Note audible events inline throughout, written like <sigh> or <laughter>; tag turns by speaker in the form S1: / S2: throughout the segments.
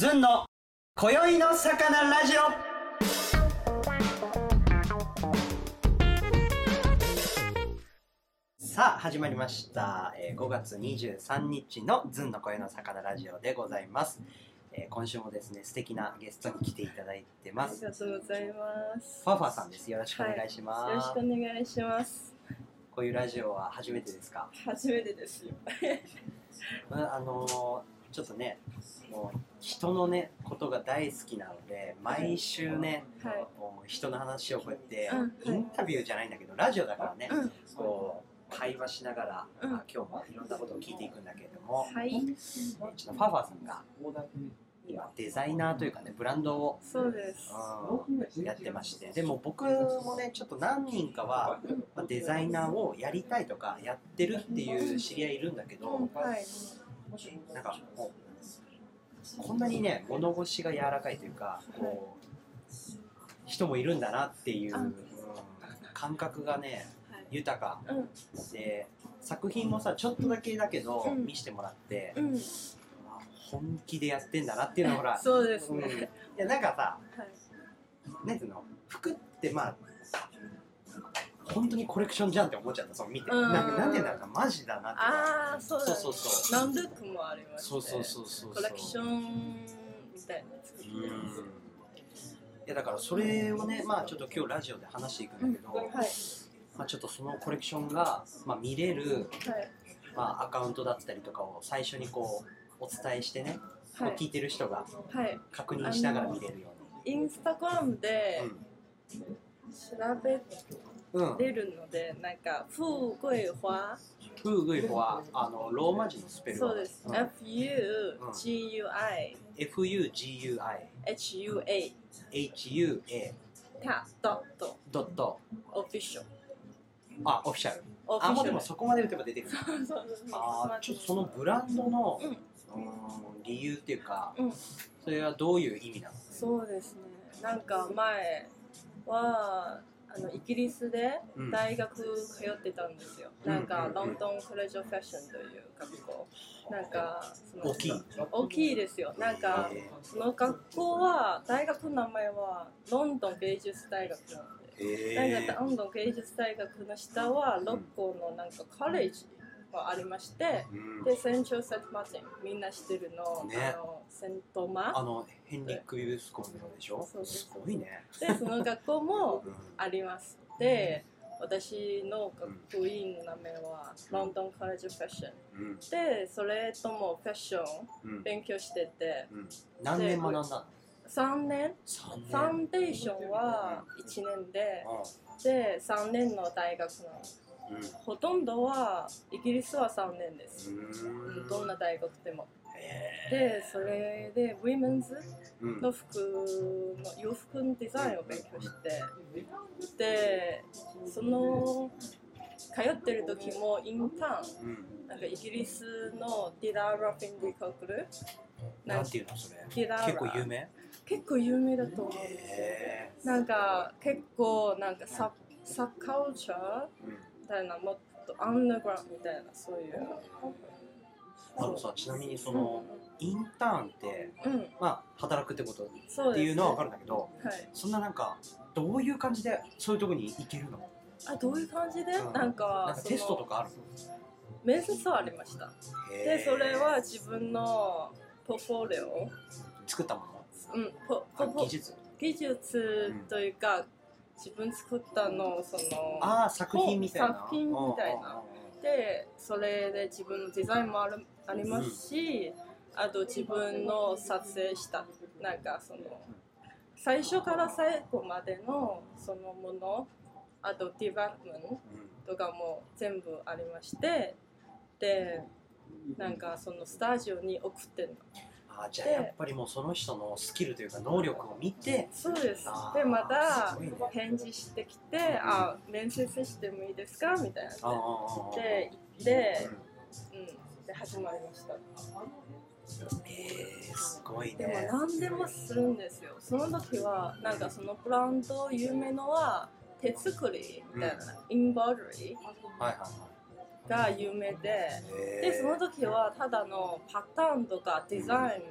S1: ずんの今宵の魚ラジオ。さあ始まりました、えー5月23日のずんの今宵の魚ラジオでございます、えー今週もですね素敵なゲストに来ていただいてま
S2: あり
S1: す
S2: がとうございます。
S1: ファーファーさんです。よろしくお願いします、
S2: よろしくお願いします。
S1: こういうラジオは初めてですか？
S2: 初めてですよ。<laughs>
S1: まああのーちょっとねもう人のねことが大好きなので毎週ね、
S2: はい。
S1: もう人の話をこうやって、
S2: うん
S1: インタビューじゃないんだけどラジオだからね、
S2: うん。
S1: こう会話しながら、
S2: うん
S1: まあ今日もいろんなことを聞いていくんだけれども、
S2: はい。
S1: えーちょっとファーファーさんが今デザイナーというかねブランドを、
S2: そうです。
S1: うんやってましてでも僕もねちょっと何人かは、まあ、デザイナーをやりたいとかやってるっていう知り合いいるんだけど、
S2: はい。
S1: なんかもうこんなにね物腰が柔らかいというかこう人もいるんだなっていう、感覚がね
S2: はい。
S1: 豊か
S2: うん。
S1: で作品もさちょっとだけだけど、
S2: うん
S1: 見せてもらって、本気でやってんだなっていうのはほら
S2: そうです
S1: うんい
S2: ね。
S1: やなんかさ
S2: はい。
S1: なんていうの服ってまあ本当にコレクションじゃんって思っちゃったその見て、
S2: うん
S1: なんかなんていうんだろうなマジだなっていうか
S2: ああ、そうだ、ね。
S1: そうそうそう
S2: 何ルックもあります、ね。
S1: そうそうそうそう
S2: コレクションみたいなの作って
S1: うんい
S2: ます。
S1: やだからそれをねまあちょっと今日ラジオで話していくんだけど、
S2: はい。
S1: まあ、ちょっとそのコレクションが、まあ、見れる、
S2: はい。
S1: まあ、アカウントだったりとかを最初にこうお伝えしてね、
S2: はい。
S1: 聞いてる人が
S2: はい。
S1: 確認しながら見れるよ
S2: インスタグラムで調べ
S1: うに、うん。うん、
S2: れるので、なんか、富贵花。
S1: フーグイホはあのローマ字のスペル
S2: そうです。
S1: ん。
S2: F U G U I
S1: FUGUI
S2: H U A
S1: HUA
S2: タドット。
S1: ドット。
S2: オフィシャル。
S1: あオフィシャル。あもうでもそこまで打てば出てくるあーちょっとそのブランドの、
S2: うん。
S1: うん理由っていうか、
S2: うん。
S1: それはどういう意味なの？
S2: そうですね。なんか前はあのイギリスで
S1: うん
S2: 大学通ってたんですよ。
S1: うん
S2: なんか
S1: うん
S2: ロンドンコレージオファッションという学校。なんかその
S1: 大きい
S2: 大きいですよ。なんか
S1: へ
S2: その学校は大学の名前はロンドン芸術大学なんで。
S1: ーへ
S2: なんかロンドン芸術大学の下は6校のなんかカレッジがありまして、
S1: うん。
S2: でセンチョー・セント・マーティンみんな知ってるの,、
S1: ね。
S2: あのセントマ
S1: あのヘンリック・ウィルスコンのでしょ？
S2: そう
S1: す。ごいね、
S2: でその学校も
S1: うん。
S2: あります。で私の学院の名前はロンドン・カレッジ・ファッション。
S1: うん。
S2: でそれともファッション
S1: うん。
S2: 勉強してて。
S1: うん、何年学んだの
S2: ？3年
S1: ?3 年。
S2: ファンデーションは1年でで3年の大学なの
S1: うんうん
S2: ほとんどはイギリスは3年です、
S1: うん。
S2: どんな大学でも。
S1: へ
S2: でそれでウィメンズの服の洋服のデザインを勉強して。でその通ってる時もインターン。
S1: うん。
S2: なんかイギリスのディラーラ・フィンディコグル？
S1: なんていうのそれ。結構有名？
S2: 結構有名だと思う。んですよ
S1: へ
S2: なんか結構なんかササカルチャー？たいなもっとアンダーグラウンドみたいなそういう。
S1: あのさちなみにそのインターンって
S2: うん。
S1: まあ働くってことっていうのは分かるんだけど
S2: はい。
S1: そんななんかどういう感じでそういうとこに行けるの？
S2: あどういう感じで、
S1: うん。
S2: なんか
S1: なんかテストと
S2: か
S1: かある
S2: 面接はありました。
S1: の
S2: でそれは自分のポフォリオ
S1: 作ったもの？
S2: うんポポ
S1: 技術？
S2: 技術というか、自分作ったのその
S1: 作品みたいな。
S2: 作品みたいな。でそれで自分のデザインもあるありますし、あと自分の撮影したなんかその最初から最後までのそのものあとディバットメントとかも全部ありましてでなんかそのスタジオに送ってるの
S1: あーじゃあやっぱりもうその人のスキルというか能力を見て
S2: そうです。でまた返事してきて「あ面接してもいいですか?」みたいなで行って、うん、で始まりました。
S1: えー、すごい
S2: でも
S1: ね
S2: 何でもするんですよ。その時はなんかそのブランド有名のは手作りみたいな、インバードリ
S1: はいはいは
S2: ーが有名で、でその時はただのパターンとかデザイン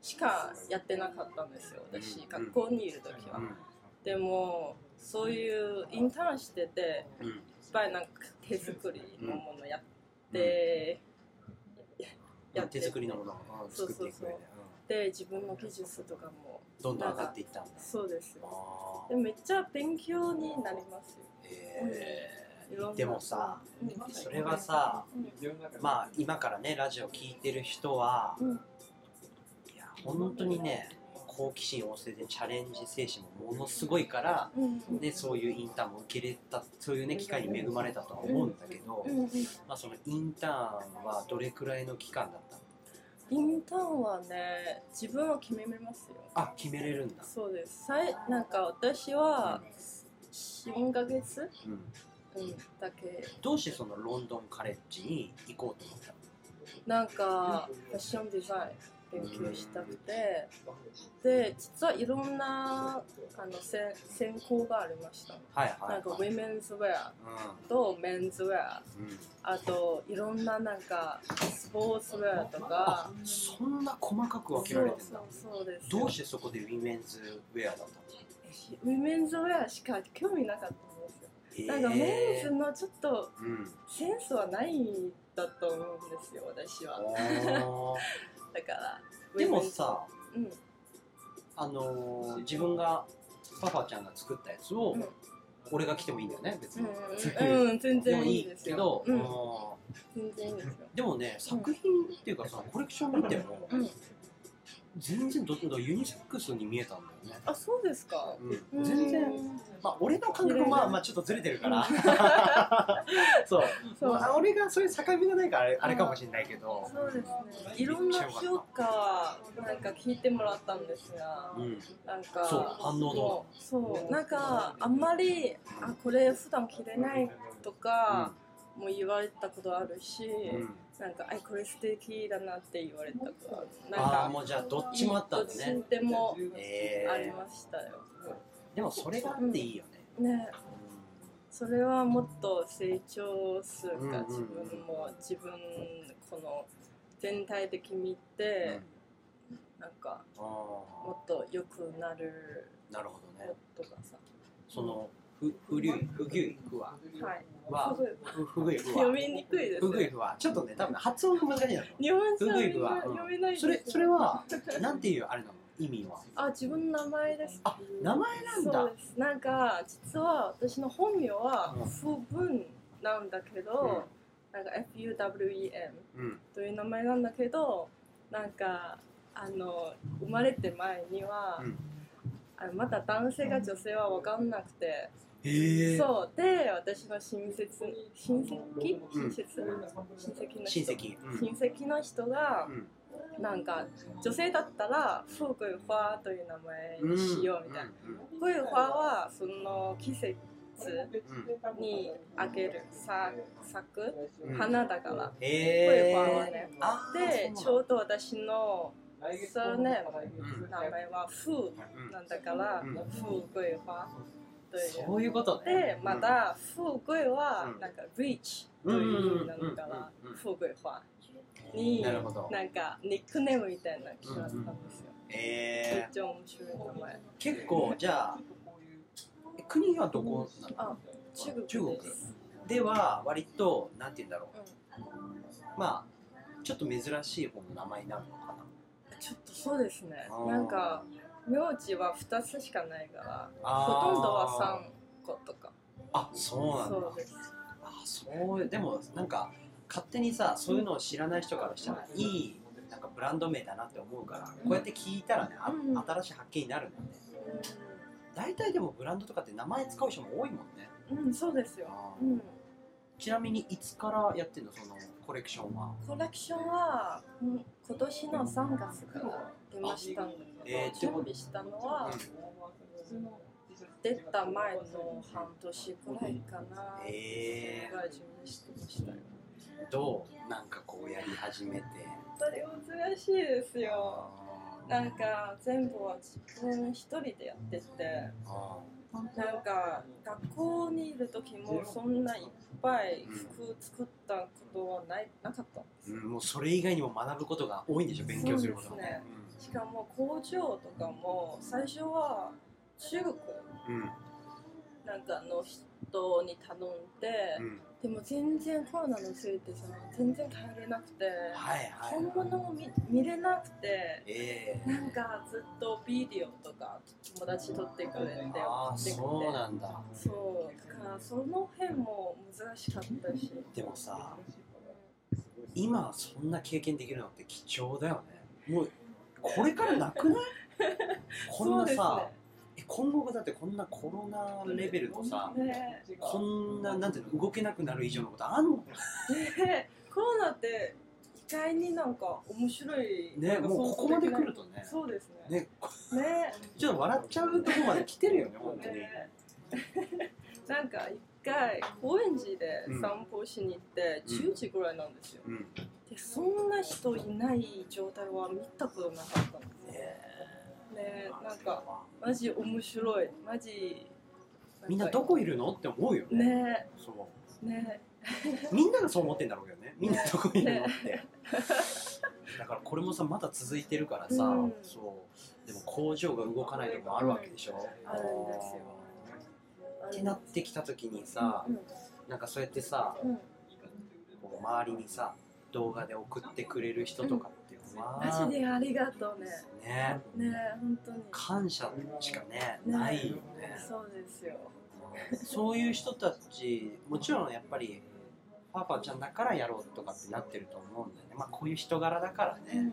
S2: しかやってなかったんですよ私、
S1: うん。
S2: 学校にいる時は、
S1: うん。
S2: でもそういうインターンしてて
S1: うん。
S2: いっぱいなんか手作りのものやって、やって。
S1: 手作りのものを
S2: そうそうそう。
S1: 作っていく上で
S2: で自分の技術とかも
S1: うんどんどん上がっていったんだ。
S2: そうです。でめっちゃ勉強になりますよ。
S1: ーへ
S2: いろん。な
S1: ーでもさ
S2: うん
S1: それはさ
S2: うん。
S1: まあ今からねラジオ聞いてる人は
S2: うん
S1: いや本当にね好奇心旺盛でチャレンジ精神もものすごいから
S2: うん。
S1: でそういうインターンも受け入れたそういうね機会に恵まれたとは思うんだけど、
S2: うんうん
S1: まあ、そのインターンはどれくらいの期間だったの？
S2: インターンはね自分は決めますよ。
S1: あ決めれるんだ、
S2: そうです。さいなんか私は4ヶ月、
S1: うん、
S2: うん、だけ。
S1: どうしてそのロンドンカレッジに行こうと思った？の
S2: なんかファッションデザイン勉強したくて。で実はいろんなあの専専攻がありました。
S1: はいはい、
S2: なんかウ
S1: はい
S2: ィメンズウェア
S1: う
S2: とメンズウェア。
S1: んうん、
S2: あといろんななんかスポーツウェアとか。
S1: あそんな細かく分けられてんだ。
S2: そうです。
S1: どうしてそこでウィメンズウェアだったの？
S2: ウィメンズウェアしか興味なかったなんかメンズのちょっと
S1: うん。
S2: センスはないんだと思うんですよ私は。<laughs> だから。
S1: でもさ
S2: うん。
S1: あのー自分がパパちゃんが作ったやつを、
S2: うん。
S1: 俺が着てもいいんだよね別に、
S2: うん、うん、全然
S1: いい
S2: ですよ。
S1: けど、
S2: 全然いいですよ。
S1: ーでもね作品っていうかさコレクション見ても、
S2: うん
S1: 全然どんどんユニセックスに見えたんだよね、
S2: あそうですか。
S1: うん、全然まあ俺の感覚もまあまあちょっとずれてるから。<laughs> そう。
S2: そう。
S1: まあ、俺がそういう境目がないからあれあれかもしれないけど、
S2: そうですね。いろんな評価なんか聞いてもらったんですが
S1: うん、
S2: なんか
S1: そう反応ど
S2: そう。なんかあんまりあこれ普段着れないとかも言われたことあるし、
S1: うんうん
S2: なんかあこれ素敵だなって言われたことあるなん
S1: ああ
S2: か
S1: もうじゃあどっちもあったんだね。
S2: どっちでも
S1: え
S2: ありましたよ、
S1: ー、でもそれがあっていいよね、
S2: ね。それはもっと成長するか、
S1: うんうんうん。
S2: 自分も自分この全体的に見て、なんか
S1: あ
S2: もっと良くなる
S1: あなるほどね。
S2: とかさ。
S1: そのふふりゅいふぎゅいふわ
S2: はい
S1: は
S2: すごい
S1: ふふぐいふわ
S2: 読みにくいです
S1: ふぐいふわちょっとね多分発音が難しいな
S2: 日本人は読めないです
S1: それそれはなんていうあれなの意味は？
S2: あ自分の名前です。
S1: あ名前なん
S2: そう
S1: だ
S2: です。なんか実は私の本名は
S1: うん。
S2: 不文なんだけど、なんか FUWEM
S1: うん。
S2: という名前なんだけどなんかあの生まれて前には、
S1: うん。
S2: あのまだ男性が女性は分かんなくて、
S1: へえ
S2: そう。で私の親戚親戚？
S1: うん。
S2: 親戚親戚の人？
S1: 親戚。うん。
S2: 親戚の人が
S1: うん。
S2: なんか女性だったら「フーグイファー」という名前にしようみたいな。
S1: うん
S2: フーグイファーはその季節
S1: うん
S2: にあげるさ咲く？
S1: うん。
S2: 花だから。
S1: へ
S2: フー。グイファーは
S1: え
S2: ね。
S1: あー
S2: でちょうど私のサーネー
S1: うん。
S2: ム名前はフー
S1: うん
S2: なんだから、
S1: うん。
S2: フーグイファ。ーという。
S1: そういうことね。
S2: でまたフーグイは
S1: うん。
S2: なんか reach という意味なのから
S1: うんうんうん
S2: フーグイファーに
S1: なるほど。
S2: なんかニックネームみたいなの決まったんですよ。め
S1: え
S2: っちゃ面白い名前。
S1: ー、結構じゃあえ国はどこなの
S2: あ中国
S1: 中国。
S2: で
S1: は割となんて言うんだろう。
S2: うん。
S1: まあちょっと珍しい方の名前になるのかな。
S2: ちょっとそうですね。なんか名字は2つしかないから、ほとんどは3個とか。
S1: あそうなんだ。
S2: そうです。
S1: あそうでもなんか勝手にさそういうのを知らない人からしたらいいなんかブランド名だなって思うからこうやって聞いたらね、あ
S2: うん。
S1: 新しい発見になるんだね大体でもブランドとかって名前使う人も多いもんね。
S2: うん、うん、そうですよ。うん。
S1: ちなみにいつからやってんのそのコレクションは？
S2: コレクションは、うん今年の3月から出ましたんだけど、
S1: えー
S2: 準備したのは、出た前の半年くらいかな。
S1: え
S2: が準備してましたよ。
S1: ー、どう？なんかこうやり始めて。
S2: 本当に難しいですよ。なんか全部は自分一人でやってて。
S1: あ
S2: なんか学校にいる時もそんないっぱい服作ったことはないなかったんです
S1: ーうんもうそれ以外にも学ぶことが多いんでしょ勉強することが。
S2: そうですねしかも工場とかも最初は中国。
S1: うん。
S2: なんかの人に頼んで、
S1: うん。
S2: でも全然コロナのせいでさ全然帰れなくて、
S1: はいはい
S2: 本物を見見れなくて
S1: ええ。
S2: なんかずっとビデオとか友達撮ってくれて
S1: ああ
S2: 送ってきて。
S1: そうなんだ。
S2: そう。だからその辺も難しかったし。
S1: でもさ今そんな経験できるのって貴重だよね。もうこれからなくない？<laughs> こんなさ、え今後だってこんなコロナレベルのさ
S2: ね
S1: こんななんていうの動けなくなる以上のことあんの？
S2: でコロナって意外になんか面白い
S1: ねもうここまで来るとね。
S2: そうですね。
S1: ね
S2: ね。
S1: ちょっと笑っちゃうとこまで来てるよね本当に。
S2: ね <laughs> なんか一回高円寺で散歩しに行って
S1: うん。
S2: 10時ぐらいなんですよ、
S1: うん
S2: でそんな人いない状態は見たことなかったんでねなんかマジ面白い。マジ
S1: みんなどこいるのって思うよね。
S2: ね
S1: そう。
S2: ね <laughs>
S1: みんながそう思ってんだろうけどね。みんなどこいるのって。<laughs> だからこれもさまだ続いてるからさ、
S2: うん。
S1: そう。でも工場が動かないとこもあるわけでしょ、
S2: あるんですよ。
S1: ってなってきた時にさ、
S2: うん。
S1: なんかそうやってさ
S2: うん。
S1: こう周りにさ動画で送ってくれる人とかっていうのは、
S2: マジでありがとうね。
S1: ね。
S2: ね本当に。
S1: 感謝しかね
S2: ね。
S1: ないよね。
S2: そうですよ。
S1: そういう人たちもちろんやっぱりパパちゃんだからやろうとかってなってると思うんだよね。まあこういう人柄だから
S2: うんうん。
S1: ね、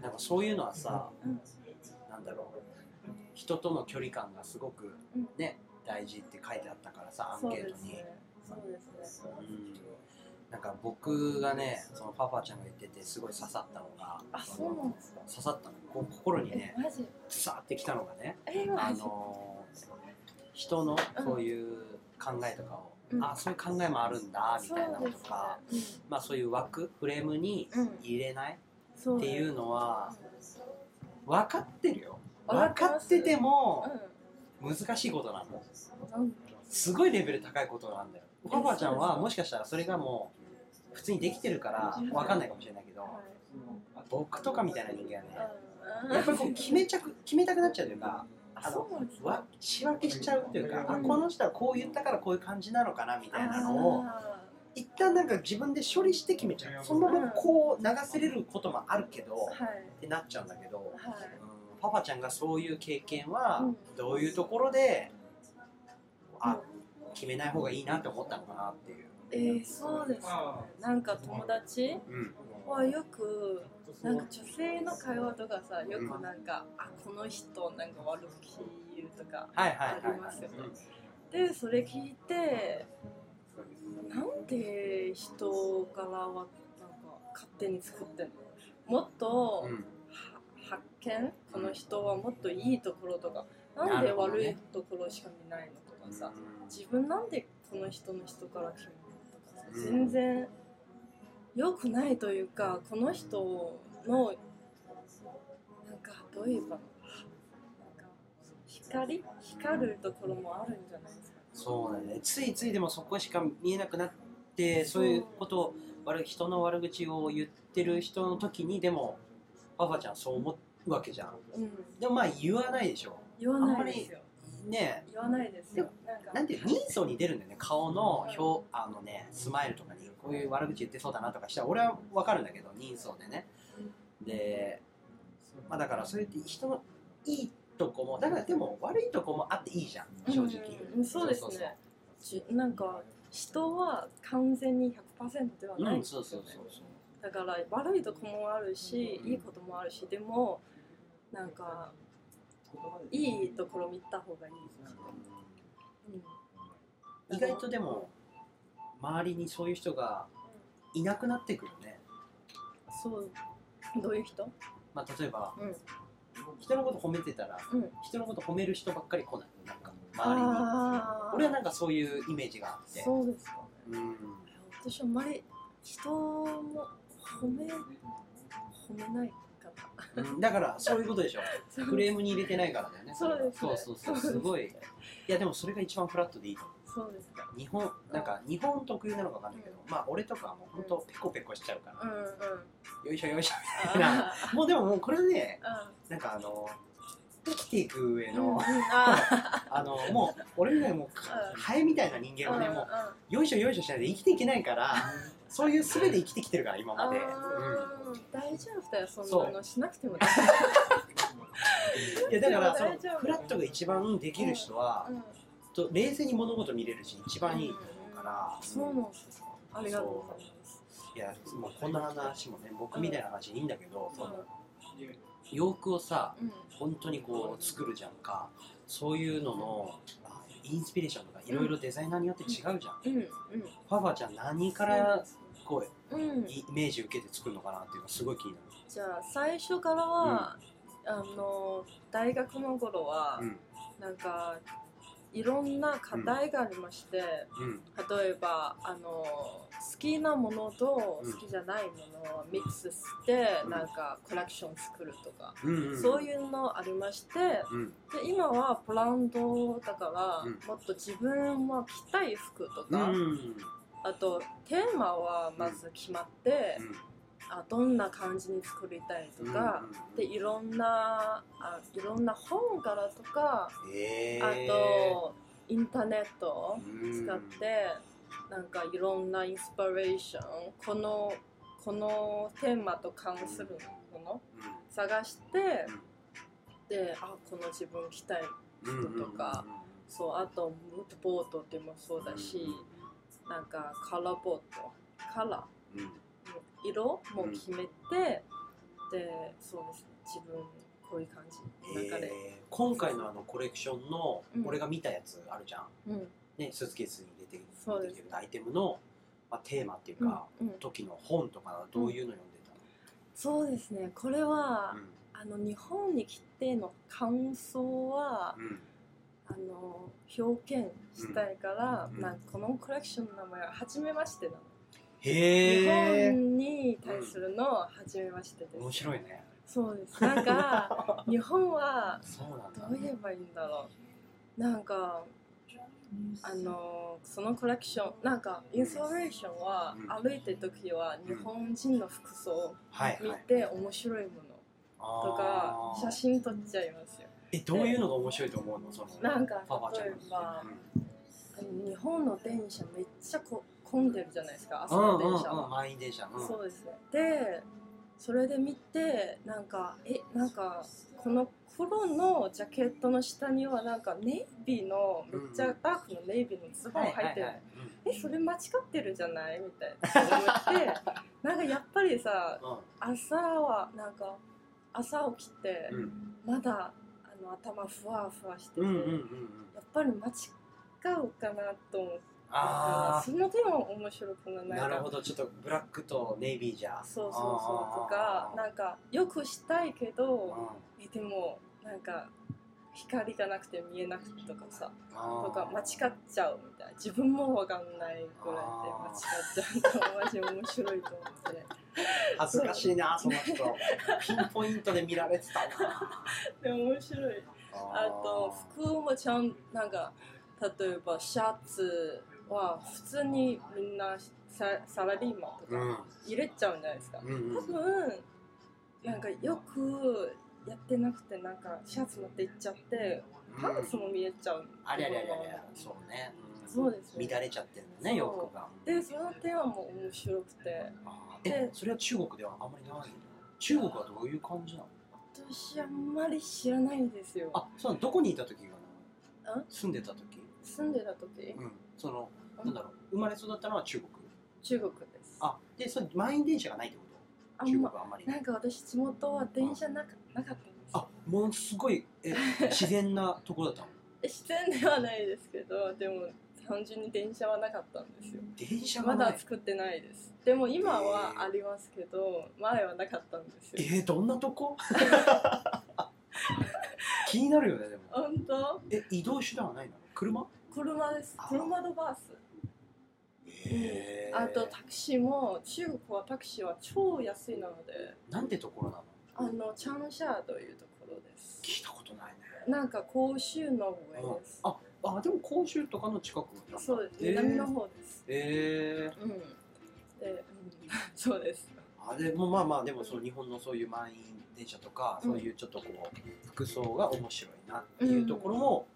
S1: なんかそういうのはさ、
S2: うん。
S1: なんだろう。人との距離感がすごくね、大事って書いてあったからさアンケートに、
S2: ですねそうですね。
S1: うんなんか僕がねそのパパちゃんが言っててすごい刺さったのが
S2: あそうなんですか？
S1: 刺さったの。こう心にね
S2: えマジ？
S1: さーってきたのがね
S2: え
S1: あの人のそういう考えとかを、
S2: うん。
S1: あそういう考えもあるんだみたいなのとか、
S2: そうですね。
S1: まあそういう枠フレームに入れない
S2: そ
S1: っていうのは分かってるよ。
S2: わ
S1: 分かってても
S2: う
S1: 難しいことなの。すごいレベル高いことなんだよ。パパちゃんはもしかしたらそれがもう普通にできてるから分かんないかもしれないけど
S2: はい
S1: 僕とかみたいな人間はね
S2: うん。
S1: やっぱりこう決めちゃく決めたくなっちゃうというかあ
S2: あ
S1: のわ仕分けしちゃうというか、あ
S2: うん。
S1: この人はこう言ったからこういう感じなのかなみたいなのを
S2: あ
S1: 一旦なんか自分で処理して決めちゃう。そのままこう流せれることもあるけど、ってなっちゃうんだけど、
S2: はい。
S1: うんパパちゃんがそういう経験は
S2: うん。
S1: どういうところで、あ決めない方がいいなって思ったのかなっていう。
S2: えー、そうですねなんか友達？
S1: うん。
S2: はよくなんか女性の会話とかさよくなんか、あこの人なんか悪口言うとかありますよね。でそれ聞いてなんで人からはなんか勝手に作ってんの？もっと、
S1: うん。
S2: は発見？この人はもっといいところとかなんで悪いところしか見ないのとかさ、自分なんでこの人の人から決め全然良くないというかこの人のなんかどういうかななんか光光るところもあるんじゃないですか？
S1: そうだね。ついついでもそこしか見えなくなってそういうことを悪い人の悪口を言ってる人の時にでもパパちゃんそう思うわけじゃん。
S2: うん。
S1: でもまあ言わないでしょ。
S2: 言わないですよ
S1: ね。
S2: 言わないですよ。なんか。
S1: なんていう人相に出るんだよね。顔の表あのねスマイルとかにこういう悪口言ってそうだなとかしたら俺は分かるんだけど人相でね。でまあだからそうやって人のいいとこもだからでも悪いとこもあっていいじゃん正直、
S2: うんそうですね。じなんか人は完全に100%ではない。
S1: うんそうそうそうそう。
S2: だから悪いとこもあるしいいこともあるしでもなんかいいところ見た方がいい、うん、
S1: 意外とでも周りにそういう人がいなくなってくるね、
S2: そうどういう人？
S1: まあ、例えば
S2: うん。
S1: 人のこと褒めてたら
S2: うん。
S1: 人のこと褒める人ばっかり来ない。なんか周りに。
S2: あ
S1: 俺はなんかそういうイメージがあって。
S2: そうですかね。
S1: うん。
S2: 私はあんまり人も褒め褒めない
S1: だからそういうことでしょ。
S2: な
S1: フレームに入れてないからだよね。
S2: そうですね。
S1: そうそうそう。す。ごい。いやでもそれが一番フラットでいいと思う。
S2: そうですか。
S1: 日本なんか日本特有なのかわかんないけど、まあ俺とかはもうほんとペコペコしちゃうから、
S2: うんうん。
S1: よいしょよいしょみたいな。
S2: あ
S1: もうでももうこれね
S2: ー
S1: なんかあの生きていく上の、
S2: うん。うんあ <laughs>
S1: あのもう俺みたいにもう
S2: うん。
S1: ハエみたいな人
S2: ー
S1: 間はねもう
S2: うん。うん
S1: よいしょよいしょしないで生きていけないからそういう術で生きてきてるから今まで、
S2: あー大丈夫だよそ
S1: ん
S2: なのしなくても大 <laughs>
S1: いやだからそのフラットが一番できる人は、
S2: 丈夫
S1: と冷静に物事見れるし一番いいと思うから、
S2: そうなんですかありがとうございます。
S1: いやもうこんな話もね僕みたいな話いいんだけど、その洋服をさ
S2: うん。
S1: 本当にこう作るじゃんか。そういうののあインスピレーションとかいろいろデザイナーによって違うじゃん、
S2: うんうん。
S1: ファファちゃん何からこう
S2: うん。
S1: イメージ受けて作るのかなっていうのがすごい気になる。
S2: じゃあ最初からは、あの大学の頃は、
S1: うん。
S2: なんかいろんな課題がありまして、
S1: うん。
S2: 例えばあの好きなものと
S1: うん。
S2: 好きじゃないものをミックスして、
S1: うん。
S2: なんかコレクション作るとか、
S1: うんうん
S2: そういうのありまして
S1: うん。
S2: で今はブランドだから、
S1: うん。
S2: もっと自分は着たい服と
S1: うん
S2: か、
S1: うん
S2: あとテーマはまず決まって、あどんな感じに作りたいとか、でいろんなあいろんな本からとか、
S1: え
S2: あとインターネットを
S1: うん。
S2: 使って、なんかいろんなインスピレーションこのこのテーマと関するもの探して、であこの自分着たい
S1: うん
S2: とかそうあとムードボードでもそうだし、なんかカラーボード。カラー。
S1: うん。
S2: 色も決めて、でそうですね。自分こういう感じ。の中で、
S1: えー。今回のあのコレクションの
S2: うん。
S1: 俺が見たやつあるじゃん、
S2: うん。
S1: ね、スーツケースに入れて
S2: そうです。
S1: 出てくるアイテムの、まあ、テーマっていうか、
S2: うんうん。
S1: 時の本とかどういうの読んで
S2: そうですね。これは
S1: た、、
S2: あの日本に来ての感想は
S1: うんうん
S2: あの表現したいから、
S1: うん
S2: なんかこのコレクションの名前は初めましてなの、日
S1: へえ
S2: 本に対するの初めましてです、
S1: 面白いね。
S2: そうです。なんか <laughs> 日本はどう言えばいいんだろう。なんかあのそのコレクションなんかインスピレーションは
S1: うん。
S2: 歩いてる時は日本人の服装を見て面白いものとか写真撮っちゃいますよ
S1: えどういうのが面白いと思うの？その
S2: なんか例えば
S1: の
S2: あの日本の電車めっちゃこ混んでるじゃないですか。朝
S1: うん。
S2: の
S1: うんうんうん。
S2: 電車は、
S1: 満員電車。うん。
S2: そうですねでそれで見てなんかえなんかこの黒のジャケットの下にはなんかネイビーのめっちゃダークのネイビーのズボン
S1: はい
S2: 入ってる、
S1: はいはい
S2: えそれ間違ってるじゃない？みたいな思って。<laughs> なんかやっぱりさ朝はなんか朝起きて
S1: うんうん。
S2: まだ頭ふわふわしてて、
S1: うんうんうんうん。
S2: やっぱり間違うかなと思って。
S1: あ
S2: その点は面白くない
S1: あなるほど。ちょっとブラックとネイビーじゃ。
S2: そうそうそうとかなんかよくしたいけ
S1: うん。
S2: どえでもなんか光がなくて見えなくてとかさとか間違っちゃうみたいな。自分もわかんないこれって間違っちゃう。とマジ面白いと思って。
S1: 恥ずかしいなその人。ピンポイントで見られてたな。
S2: でも面白い。あと服もちゃんなんか例えばシャツは普通にみんなササラリーマンとか
S1: うん。
S2: 入れちゃうんじゃないですか。
S1: うんうん。
S2: 多分なんかよくやってなくてなんかシャツ持って行っちゃってパンツも見えちゃう、
S1: ありゃりゃりゃりゃ。そうね。ん。
S2: そうですね
S1: 乱れちゃってるんだね洋服が。
S2: でその点はもう面白くて。
S1: えそれは中国ではあんまりないの？中国はどういう感じなの？
S2: 私あんまり知らないですよ。
S1: あそうどこにいた時がなの？
S2: あ？
S1: 住んでた時？
S2: 住んでた時？
S1: うん。そのなんだろう。生まれ育ったのは中国。
S2: 中国です。
S1: あでそれ満員電車がないってこと？中国はあんまり
S2: なんか私地元は電車なかなかったんです
S1: あものすごいえ <laughs> 自然なところだったの？
S2: 自然ではないですけどでも単純に電車はなかったんですよ。
S1: 電車
S2: まだ作ってないです。でも今はありますけど前はなかったんですよ。
S1: えー、どんなとこ？<laughs> 気になるよねでも。
S2: 本当？
S1: え移動手段はないの？車？
S2: 車です。
S1: あ
S2: 車とバス
S1: へ
S2: あとタクシーも中国はタクシーは超安いなので。
S1: なんてところなの？
S2: あのチャンシャーというところです。
S1: 聞いたことないね。
S2: なんか甲州の上です。
S1: ああでも甲州とかの近く
S2: そうです、
S1: えー。
S2: 南の方です。
S1: え
S2: うん。で、うん、<laughs> そうです。
S1: ー、あでもまあまあでもその日本のそういう満員電車とか、
S2: うん。
S1: そういうちょっとこう服装が面白いなっていうところも、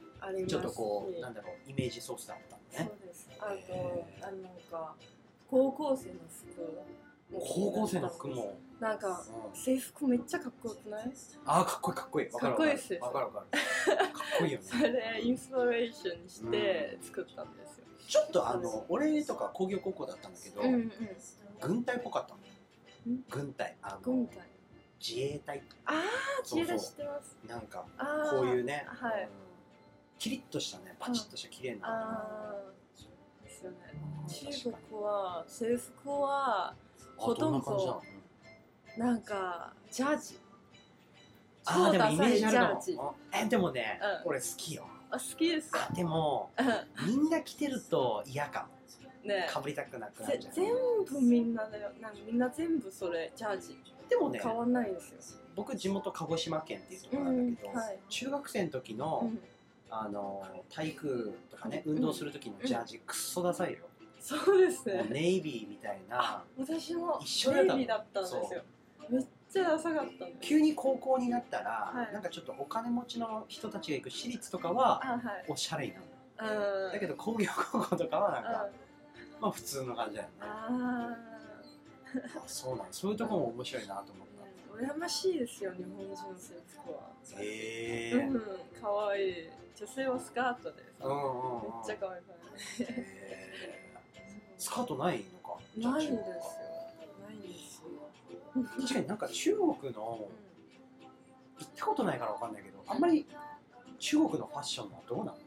S1: ちょっとこう
S2: し
S1: なんだろうイメージソースだったのね
S2: あとあのなんか高校生の服
S1: 高校生の服も、
S2: なんか
S1: うん
S2: 制服めっちゃかっこよくない？
S1: あーかっこいいかっこいい。わかるわかる。
S2: かっこいいっす。よ
S1: わかるわかる。かっこいいよね。<laughs>
S2: それでインスピレーションにして作ったんですよ、
S1: ちょっとあの俺とか工業高校だったんだけど、
S2: うんうん。
S1: 軍隊っぽかったの。
S2: ん？
S1: 軍隊。あの
S2: 軍隊。
S1: 自衛隊。
S2: ああ
S1: そうそう。
S2: 知恵出してます。
S1: なんか
S2: ああ
S1: こういうね、
S2: はい。
S1: うんキリッとしたねパチッとした綺麗な、
S2: ああですよね
S1: うん
S2: 中国は制服は
S1: あ
S2: ほとんど
S1: な
S2: んかジャージ。
S1: あーでもイメージあるかも。えでもね、
S2: うん。
S1: 俺好きよ。
S2: あ好きですか？
S1: あでもみんな着てると嫌か
S2: ね。
S1: かぶりたくなくなるじゃん
S2: ぜ全部みんなだよ。なんかみんな全部それジャージ。
S1: でもね
S2: 変わんないですよ、
S1: 僕地元鹿児島県っていうところなんだけど、
S2: うんはい。
S1: 中学生の時の、
S2: うん、
S1: あの体育とかね運動する時のジャージ、くっそダサいよ、
S2: そうですね。
S1: ネイビーみたいな。
S2: 私も
S1: 一緒だったの。
S2: ネイビーだったんですよ。めっちゃダサかった
S1: 急に高校になったら、
S2: はい。
S1: なんかちょっとお金持ちの人たちが行く私立とかは
S2: あはい。
S1: おしゃれになる
S2: うん。
S1: だけど工業高校とかはなんか、
S2: うん。
S1: まあ普通の感じだよね。
S2: あ <laughs>
S1: あそうなんそういうところも面白いなと思った。
S2: あ羨ましいですよ日本人の制服は。
S1: へえ
S2: うん可愛い女性はスカートです
S1: うんうんうん。
S2: めっちゃ可愛い可愛い
S1: へー。スカートないのか？
S2: ないんですよ。ないんですよ、
S1: あ確かになんか中国の
S2: うん
S1: 行ったことないからわかんないけどあんまり中国のファッションはどうなの？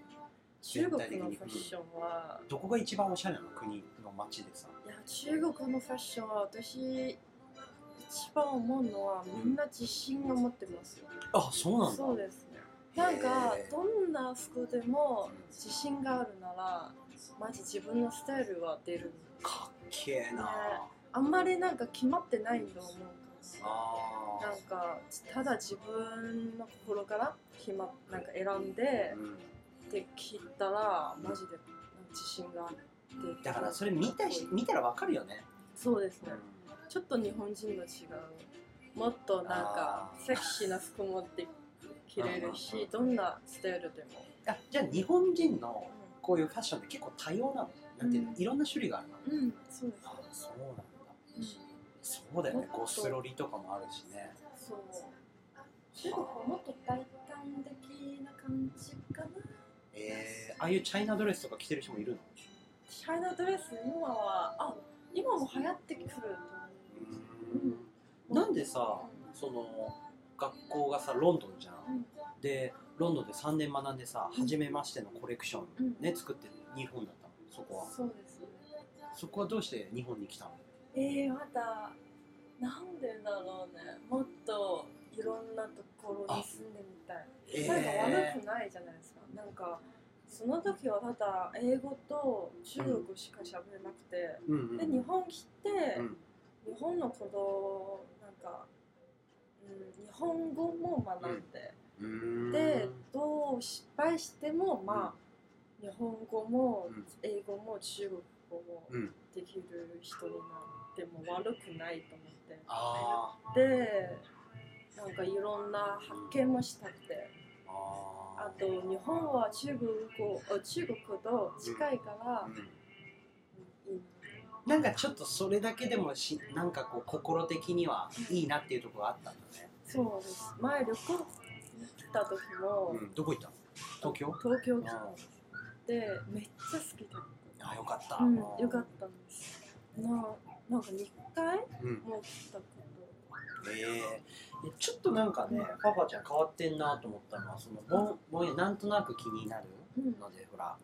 S2: 中国のファッションは
S1: どこが一番おしゃれなの国の街でさ。
S2: いや中国のファッションは私一番思うのはみんな自信を持ってますよ、
S1: あそうなんだ。
S2: そうです。ねなんかどんな服でも自信があるならマジ自分のスタイルは出る
S1: かっけえな、
S2: ね。あんまりなんか決まってないと思う
S1: あ
S2: なんかただ自分の心から決まなんか選んで
S1: あ、う
S2: ったらマジで自信があって。
S1: だからそれ見たし見たらわかるよね、
S2: そうですね。
S1: う
S2: ちょっと日本人と違う。もっとなんかセクシーな服持って着れる
S1: うんうん
S2: しどんなスタイルでも、
S1: んあじゃあ日本人のこういうファッションって結構多様なの。なんていうの、
S2: うん。
S1: いろんな種類があるの。
S2: うん、うん、そうです。
S1: あそうなんだ。
S2: うん。
S1: そうだよね。ゴスロリとかもあるしね。
S2: そう。中国はもっと大胆的な感じかな
S1: えー、ああいうチャイナドレスとか着てる人もいるの？
S2: チャイナドレス今はあ今も流行ってくると思
S1: う。ん。なんでさその学校がさロンドンじゃん、
S2: うん。
S1: でロンドンで3年学んでさ
S2: うん。
S1: 初めましてのコレクション
S2: うん。
S1: ね作って日本だったのそこは。
S2: そうです。ね
S1: そこはどうして日本に来たの？
S2: えー、またなんでだろうね。もっといろんなところに住んでみたい。
S1: え
S2: なんか悪くないじゃないですか。なんかその時はただ英語と中国しか喋れなくて、
S1: うんうん
S2: で日本来て、
S1: うん。
S2: 日本のことなんか、うん、日本語も学んで、
S1: うーん。
S2: でどう失敗してもまあ、日本語も
S1: うん。
S2: 英語も中国語も
S1: うん。
S2: できる人になっても悪くないと思って。
S1: あ
S2: でなんかいろんな発見もしたくて。
S1: ー。あ
S2: あと日本は中国語あ中国と近いから
S1: ー、うんなんかちょっとそれだけでもしなんかこう心的にはいいなっていうところがあったんだね、
S2: そうです。前旅行行った時も、
S1: うん、どこ行った？の東京？
S2: 東京来
S1: あ
S2: てめっちゃ好きだっ
S1: あよかった、
S2: た、うん、よかったんです。ななんか2回
S1: うん。
S2: も来たこ
S1: ええちょっとなんかねパパちゃん変わってんなと思ったのはそのもんもんなんとなく気になるのでほら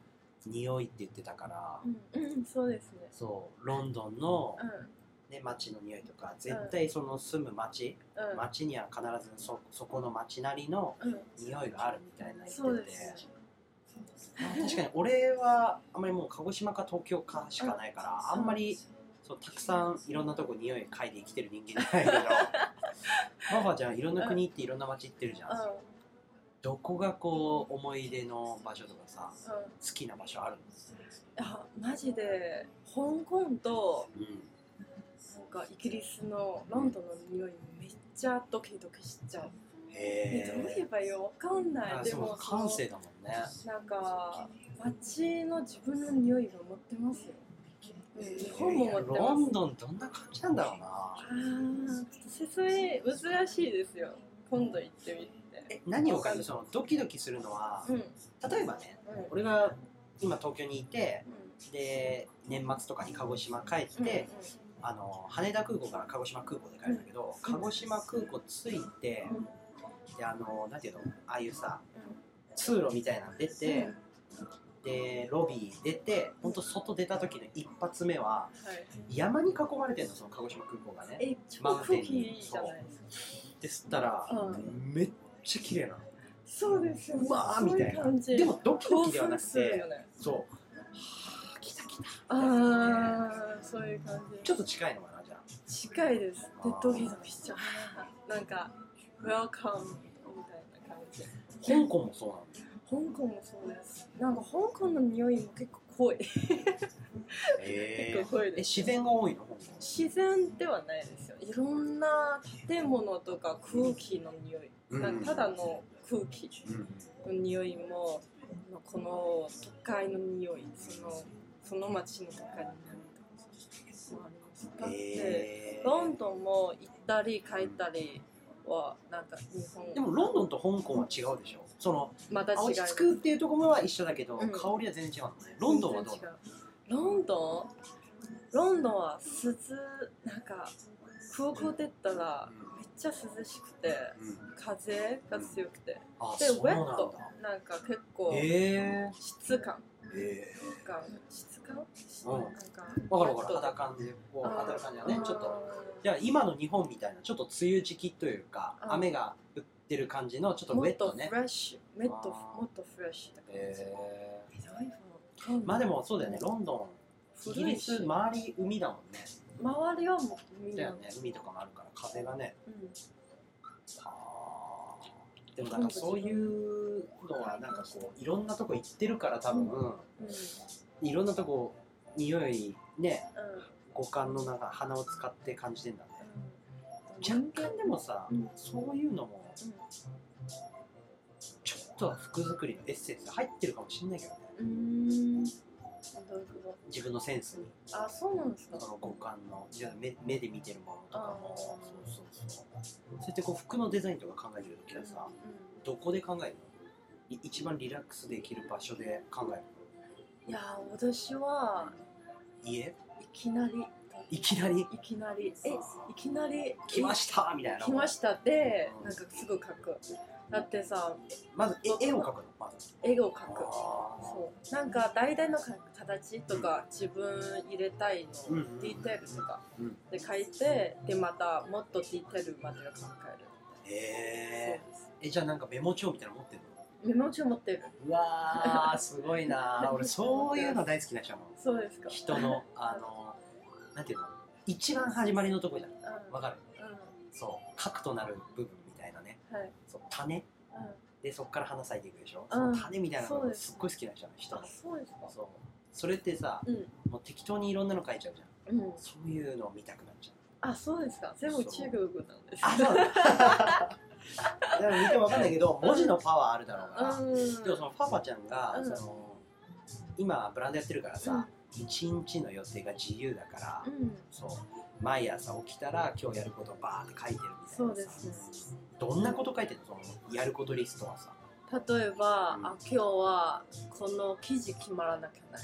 S1: 匂いって言ってたから、
S2: うん、うん、そうですね。
S1: そう。ロンドンの、
S2: う
S1: ね、街の匂いとか絶対その住む街、
S2: んうん。
S1: 街には必ずそそこの街なりの
S2: うん。
S1: 匂いがあるみたいな言ってて。
S2: です
S1: まあ確かに俺はあんまりもう鹿児島か東京かしかないから、あんまりそうたくさんいろんなとこ匂い嗅いで生きてる人間じゃないけど。<laughs> ママちゃんいろんな国行っていろんな街行ってるじゃん、どこがこう思い出の場所とかさ
S2: うん
S1: 好きな場所あるの、
S2: あマジで香港と
S1: うん、
S2: なんかイギリスのロンドンの匂いめっちゃドキドキしちゃう。え
S1: へ
S2: どう言えばいいよわかんない。でも
S1: 感性だもんね
S2: なんか街の自分の匂いが持ってますよ。うん、日本も持ってます。
S1: ロンドンどんな感じなんだろうな
S2: あーちょっと説明難しいですよ。今度行ってみて。
S1: え何を感じるそのドキドキするのは、
S2: うん。うん。
S1: 例えばね俺が今東京にいてで年末とかに鹿児島帰って、あの羽田空港から鹿児島空港で帰るんだけど、
S2: うん。
S1: 鹿児島空港着いて、
S2: うん。
S1: であのなんていうの？ああいうさ通路みたいなの出て、でロビー出て本当外出た時の一発目は
S2: はい。
S1: 山に囲まれてるのその鹿児島空港がね。
S2: え、超空気いいじゃないですか。
S1: で吸ったら、
S2: う
S1: めっちゃ綺麗なの
S2: そうですよね。
S1: うわーみたいなでもドキドキではなくて
S2: よね。
S1: そうはあ来た来た
S2: ああ、そういう感じ。
S1: ちょっと近いのかなじゃあ
S2: 近いです。でドキドキしちゃう。なんか、ウェルカムみたいな感じ。
S1: 香港もそうなの？
S2: 香港もそうです。なんか香港の匂いも結構濃い。
S1: え
S2: 結構濃い
S1: え
S2: です。
S1: 自然が多いの？
S2: 自然ではないですよ。いろんな建物とか空気の匂い。ただの空気
S1: うん。
S2: の匂いも、この都会の匂い、そのその街の都会の匂いって、
S1: えー。
S2: ロンドンも行ったり帰ったりはなんか日本。
S1: でもロンドンと香港は違うでしょ？その
S2: また違い
S1: 落ち着くっていうところは一緒だけど、
S2: うん。
S1: 香りは全然違うのね。ロンドンはどう
S2: ロンドンロンドンは涼なんか空港出たらめっちゃ涼しくて
S1: うん
S2: 風が強くて。
S1: あ
S2: でウェットなんか結構
S1: え
S2: 質感。
S1: ー、え
S2: が質感？
S1: うん。
S2: なんか
S1: ー、わかるわかる。肌感で。こう
S2: あー
S1: 当たる感じだね。ちょっと
S2: あ
S1: じゃあ今の日本みたいなちょっと梅雨時期というか
S2: うん。
S1: 雨が降ってる感じのちょっとウェットね。
S2: レッシュもっともっとフレッシュだから
S1: えー、まあでもそうだよね。ロンドンイギリス周り海だもんね
S2: 周りはもうみんな、
S1: だよね。海とかもあるから風がね。
S2: うん。
S1: はあ。でもなんかそういうのはなんかこういろんなとこ行ってるから多分、
S2: うん。
S1: いろんなとこ匂いね
S2: うん。
S1: 五感のなんか鼻を使って感じてんだね。
S2: うん。
S1: 若干でもさ、
S2: うん。
S1: そういうのもちょっとは服作りのエッセンス入ってるかもしれないけどね自分のセンスに。
S2: とあそうなんですか。
S1: その五感のじゃあ目目で見てるものとかもそうそうそう。そうやってこう服のデザインとか考えてる時はさ
S2: う
S1: どこで考えるの？い一番リラックスできる場所で考える
S2: んいや私は
S1: の家？
S2: いきなり。
S1: いきなり？
S2: いきなり。えいきなり？
S1: 来ました！みたいな
S2: 来ましたで
S1: うん。
S2: なんかすぐ描くだってさ
S1: まず絵絵を描くの？まず。
S2: 絵を描く。
S1: あ
S2: そう。なんか大体のか形とか自分入れたいの、
S1: うん
S2: ディテールとか
S1: うん。
S2: で書いてでまたもっとディテールまで考える
S1: ー。へえじゃあなんかメモ帳みたいなの持ってるの？
S2: メモ帳持ってる。
S1: うわーすごいなー。<laughs> 俺そういうの大好きな人だもん
S2: そうですか。
S1: 人のあのなんていうの？一番始まりのとこじゃん。
S2: うん。
S1: わかる？
S2: うん。
S1: そう。核となる部分みたいなね。
S2: はい
S1: そう種。
S2: うん。
S1: でそこから花咲いていくでしょ、
S2: うん。
S1: その種みたいなのがすっごい好きな人人
S2: そうです。か
S1: そう。それってさ
S2: うん。
S1: もう適当にいろんなの書いちゃうじゃん。
S2: うん。
S1: そういうのを見たくなっちゃう。
S2: あそうですか。全部中国なんです
S1: あそう。だでも見てもわかんないけど文字のパワーあるだろうから、
S2: うん。
S1: でもそのパパちゃんが、
S2: うん。
S1: その今ブランドやってるからさ、一日の予定が自由だから、
S2: うん。
S1: そう毎朝起きたら今日やることをバーって書いてるみたいなさ。
S2: そうです。ね
S1: どんなこと書いてるの？そのやることリストはさ。
S2: 例えば、
S1: うん。
S2: あ今日はこの記事決まらなきゃない。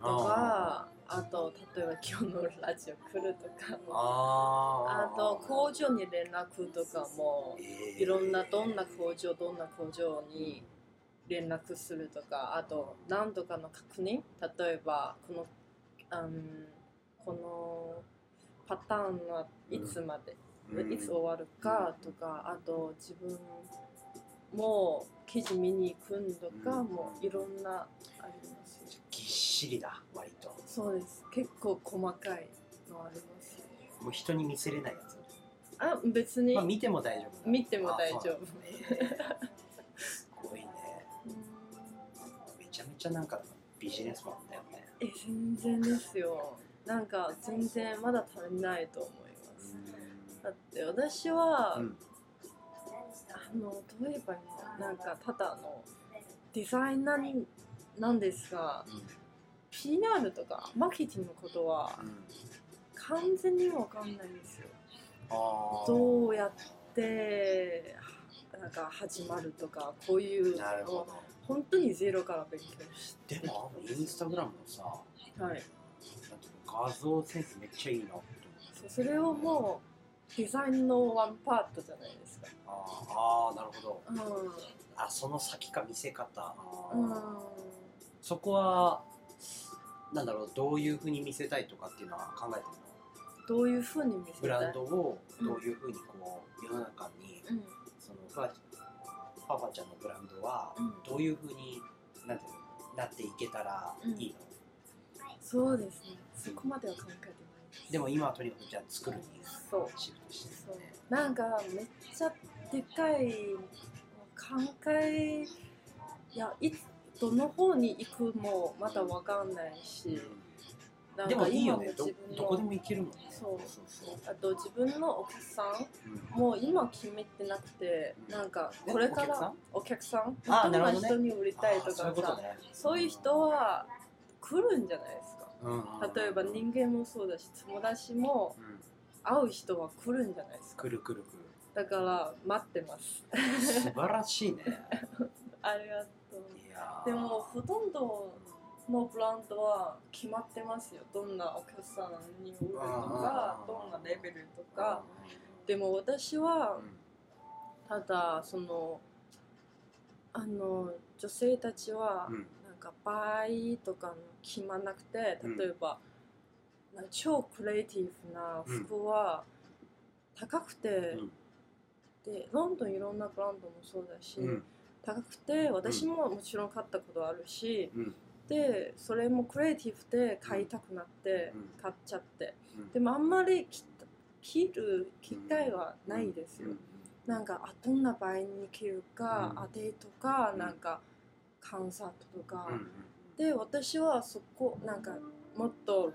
S2: とかあと例えば今日のラジオ来るとか
S1: あ
S2: と工場に連絡とかも
S1: えー。
S2: いろんなどんな工場どんな工場に連絡するとかあと何とかの確認。例えばこの,、うん、このパターンはいつまで、
S1: うん。
S2: いつ終わるかとかあと自分も記事見に行くんとか
S1: うん。
S2: もいろんなありますよ。
S1: ぎっしりだ割と。
S2: そうです。結構細かいのありますよ。
S1: もう人に見せれないやつ、
S2: あ別に。
S1: まあ、見ても大丈夫
S2: 見ても大丈
S1: あそう。<laughs>
S2: 夫
S1: ちゃなんかビジネスマンだよね。
S2: え全然ですよなんか全然まだ足りないと思います。だって私は、
S1: うん
S2: あのどう言えばいいのなんかただのデザイナーなんですが PR とかマーケティングのことは
S1: うん
S2: 完全にわかんないんですよ。どうやってなんか始まるとかこういうのを本当にゼロから勉強して
S1: でもインスタグラムのさ
S2: はい
S1: 画像センスめっちゃいいな。って思って
S2: それをもうデザインのワンパートじゃないですか。
S1: あーあーなるほど。
S2: う
S1: あその先か見せ方。
S2: うん、
S1: そこはなんだろうどういうふうに見せたいとかっていうのは考えてるの？
S2: どういうふうに見せたい？
S1: ブランドをどういうふうにこう世の中に
S2: うん。
S1: そのファパパちゃんのブランドは
S2: うん。
S1: どういうふうになんていうの？なっていけたらいいの、
S2: そうですね。そこまでは考えてないです。
S1: でも今はとにかくじゃあ作るに
S2: そう
S1: シフトしてるね
S2: なんかめっちゃでかい考えいやいつどの方に行くもまだわかんないし、なんか
S1: でもいいよ
S2: 今
S1: ねど
S2: 自分の
S1: どこでも行けるもんね。
S2: そう
S1: そうそう。
S2: あと自分のお客さん
S1: うん。
S2: もう今決めてなくて
S1: うん
S2: なんかこれからお客さん？どんな人に売りたいとかさ
S1: ね。
S2: そういう人は来るんじゃないですか？例えば人間もそうだし友達も
S1: うん
S2: 会う人は来るんじゃないですか。
S1: くるくるく
S2: だから待ってます。
S1: る素晴らしいね。<laughs>
S2: ありがとう。でもほとんどのブランドは決まってますよ。どんなお客さんに売るとかどんなレベルとか。でも私は
S1: うん。
S2: ただそのあの女性たちは
S1: う
S2: んか倍とかの決まなくて
S1: うん。
S2: 例えば、なんか超クリエイティブな服は高くて、
S1: うん。
S2: でロンドンいろんなブランドもそうだし、
S1: うん。
S2: 高くて私ももちろん買ったことあるし、
S1: うん。
S2: でそれもクリエイティブで買いたくなって
S1: うん。
S2: 買っちゃって。
S1: うん。
S2: でもあんまり着た着る機会はないですよ、
S1: うん。
S2: なんかあどんな場合に着るか、
S1: うん。
S2: あデートか、
S1: うん。
S2: なんかコンサートとか、
S1: うん
S2: で私はそこなんかもっと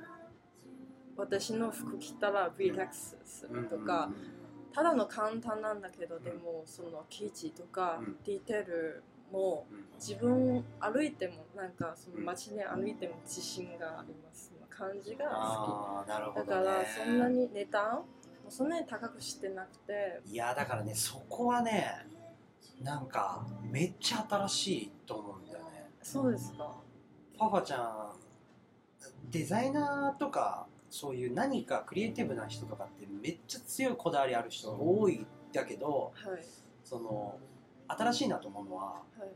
S2: 私の服着たらリラックスす
S1: うん
S2: るとか、ただの簡単なんだけど、でもその生地とか、
S1: うん。
S2: ディテールも
S1: うん。
S2: 自分歩いてもなんかその街に歩いても自信があります。の感じが好
S1: ああなるほ
S2: き
S1: ど、ね、
S2: だからそんなに値段もそんなに高くしてなくて。
S1: いやだからねそこはねなんかめっちゃ新しいと思うんだよね。
S2: そうですか。
S1: パパちゃんデザイナーとかそういう何かクリエイティブな人とかってめっちゃ強いこだわりある人が多いんだけど
S2: はい。
S1: その新しいなと思うのは
S2: はい。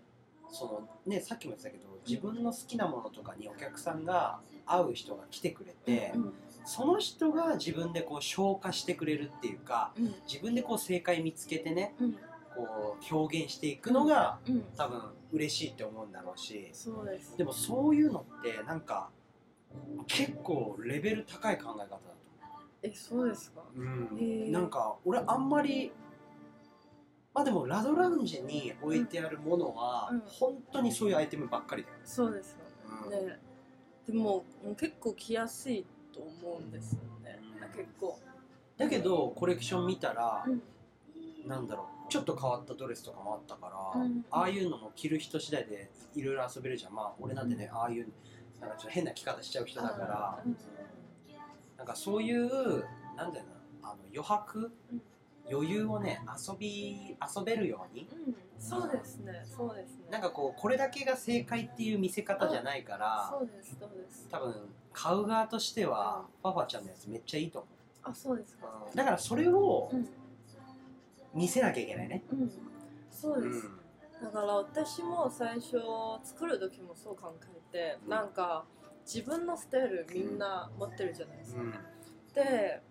S1: そのねさっきも言ってたけど自分の好きなものとかにお客さんが会う人が来てくれて、
S2: うん
S1: その人が自分でこう消化してくれるっていうか
S2: うん。
S1: 自分でこう正解見つけてね
S2: うん
S1: こう表現していくのが
S2: うん。
S1: 多分嬉しいって思うんだろうし。
S2: そうです。
S1: でもそういうのってなんか結構レベル高い考え方だと
S2: えそうですか？
S1: 思う、うんなんか俺あんまりまあでもラドラウンジに置いてあるものは
S2: うん。
S1: 本当にそういうアイテムばっかりだよね、
S2: そうですよ
S1: うん。
S2: ね。ねでもうん結構着やすいと思うんですよね。
S1: うん。
S2: 結構。
S1: だけどコレクション見たら、
S2: うん。
S1: なんだろうちょっと変わったドレスとかもあったから、
S2: うん。
S1: ああいうのも着る人次第でいろいろ遊べるじゃん。まあ俺なんてね、ああいうなんかちょっと変な着方しちゃう人だから、
S2: うん。
S1: なんかそういうなんだよなあの余白、
S2: うん。
S1: 余裕をね遊び遊べるように
S2: うん。そうですねそうですね。
S1: なんかこうこれだけが正解っていう見せ方じゃないから
S2: そうですそうです。
S1: 多分買う側としてはパパちゃんのやつめっちゃいいと思
S2: あそうですか。
S1: うだからそれを
S2: うん
S1: 見せなきゃいけないね。
S2: うん。そうです、
S1: うん。
S2: だから私も最初作る時もそう考えて、
S1: うん。
S2: なんか自分のスタイルみんな持ってるじゃないですか、
S1: うん。
S2: で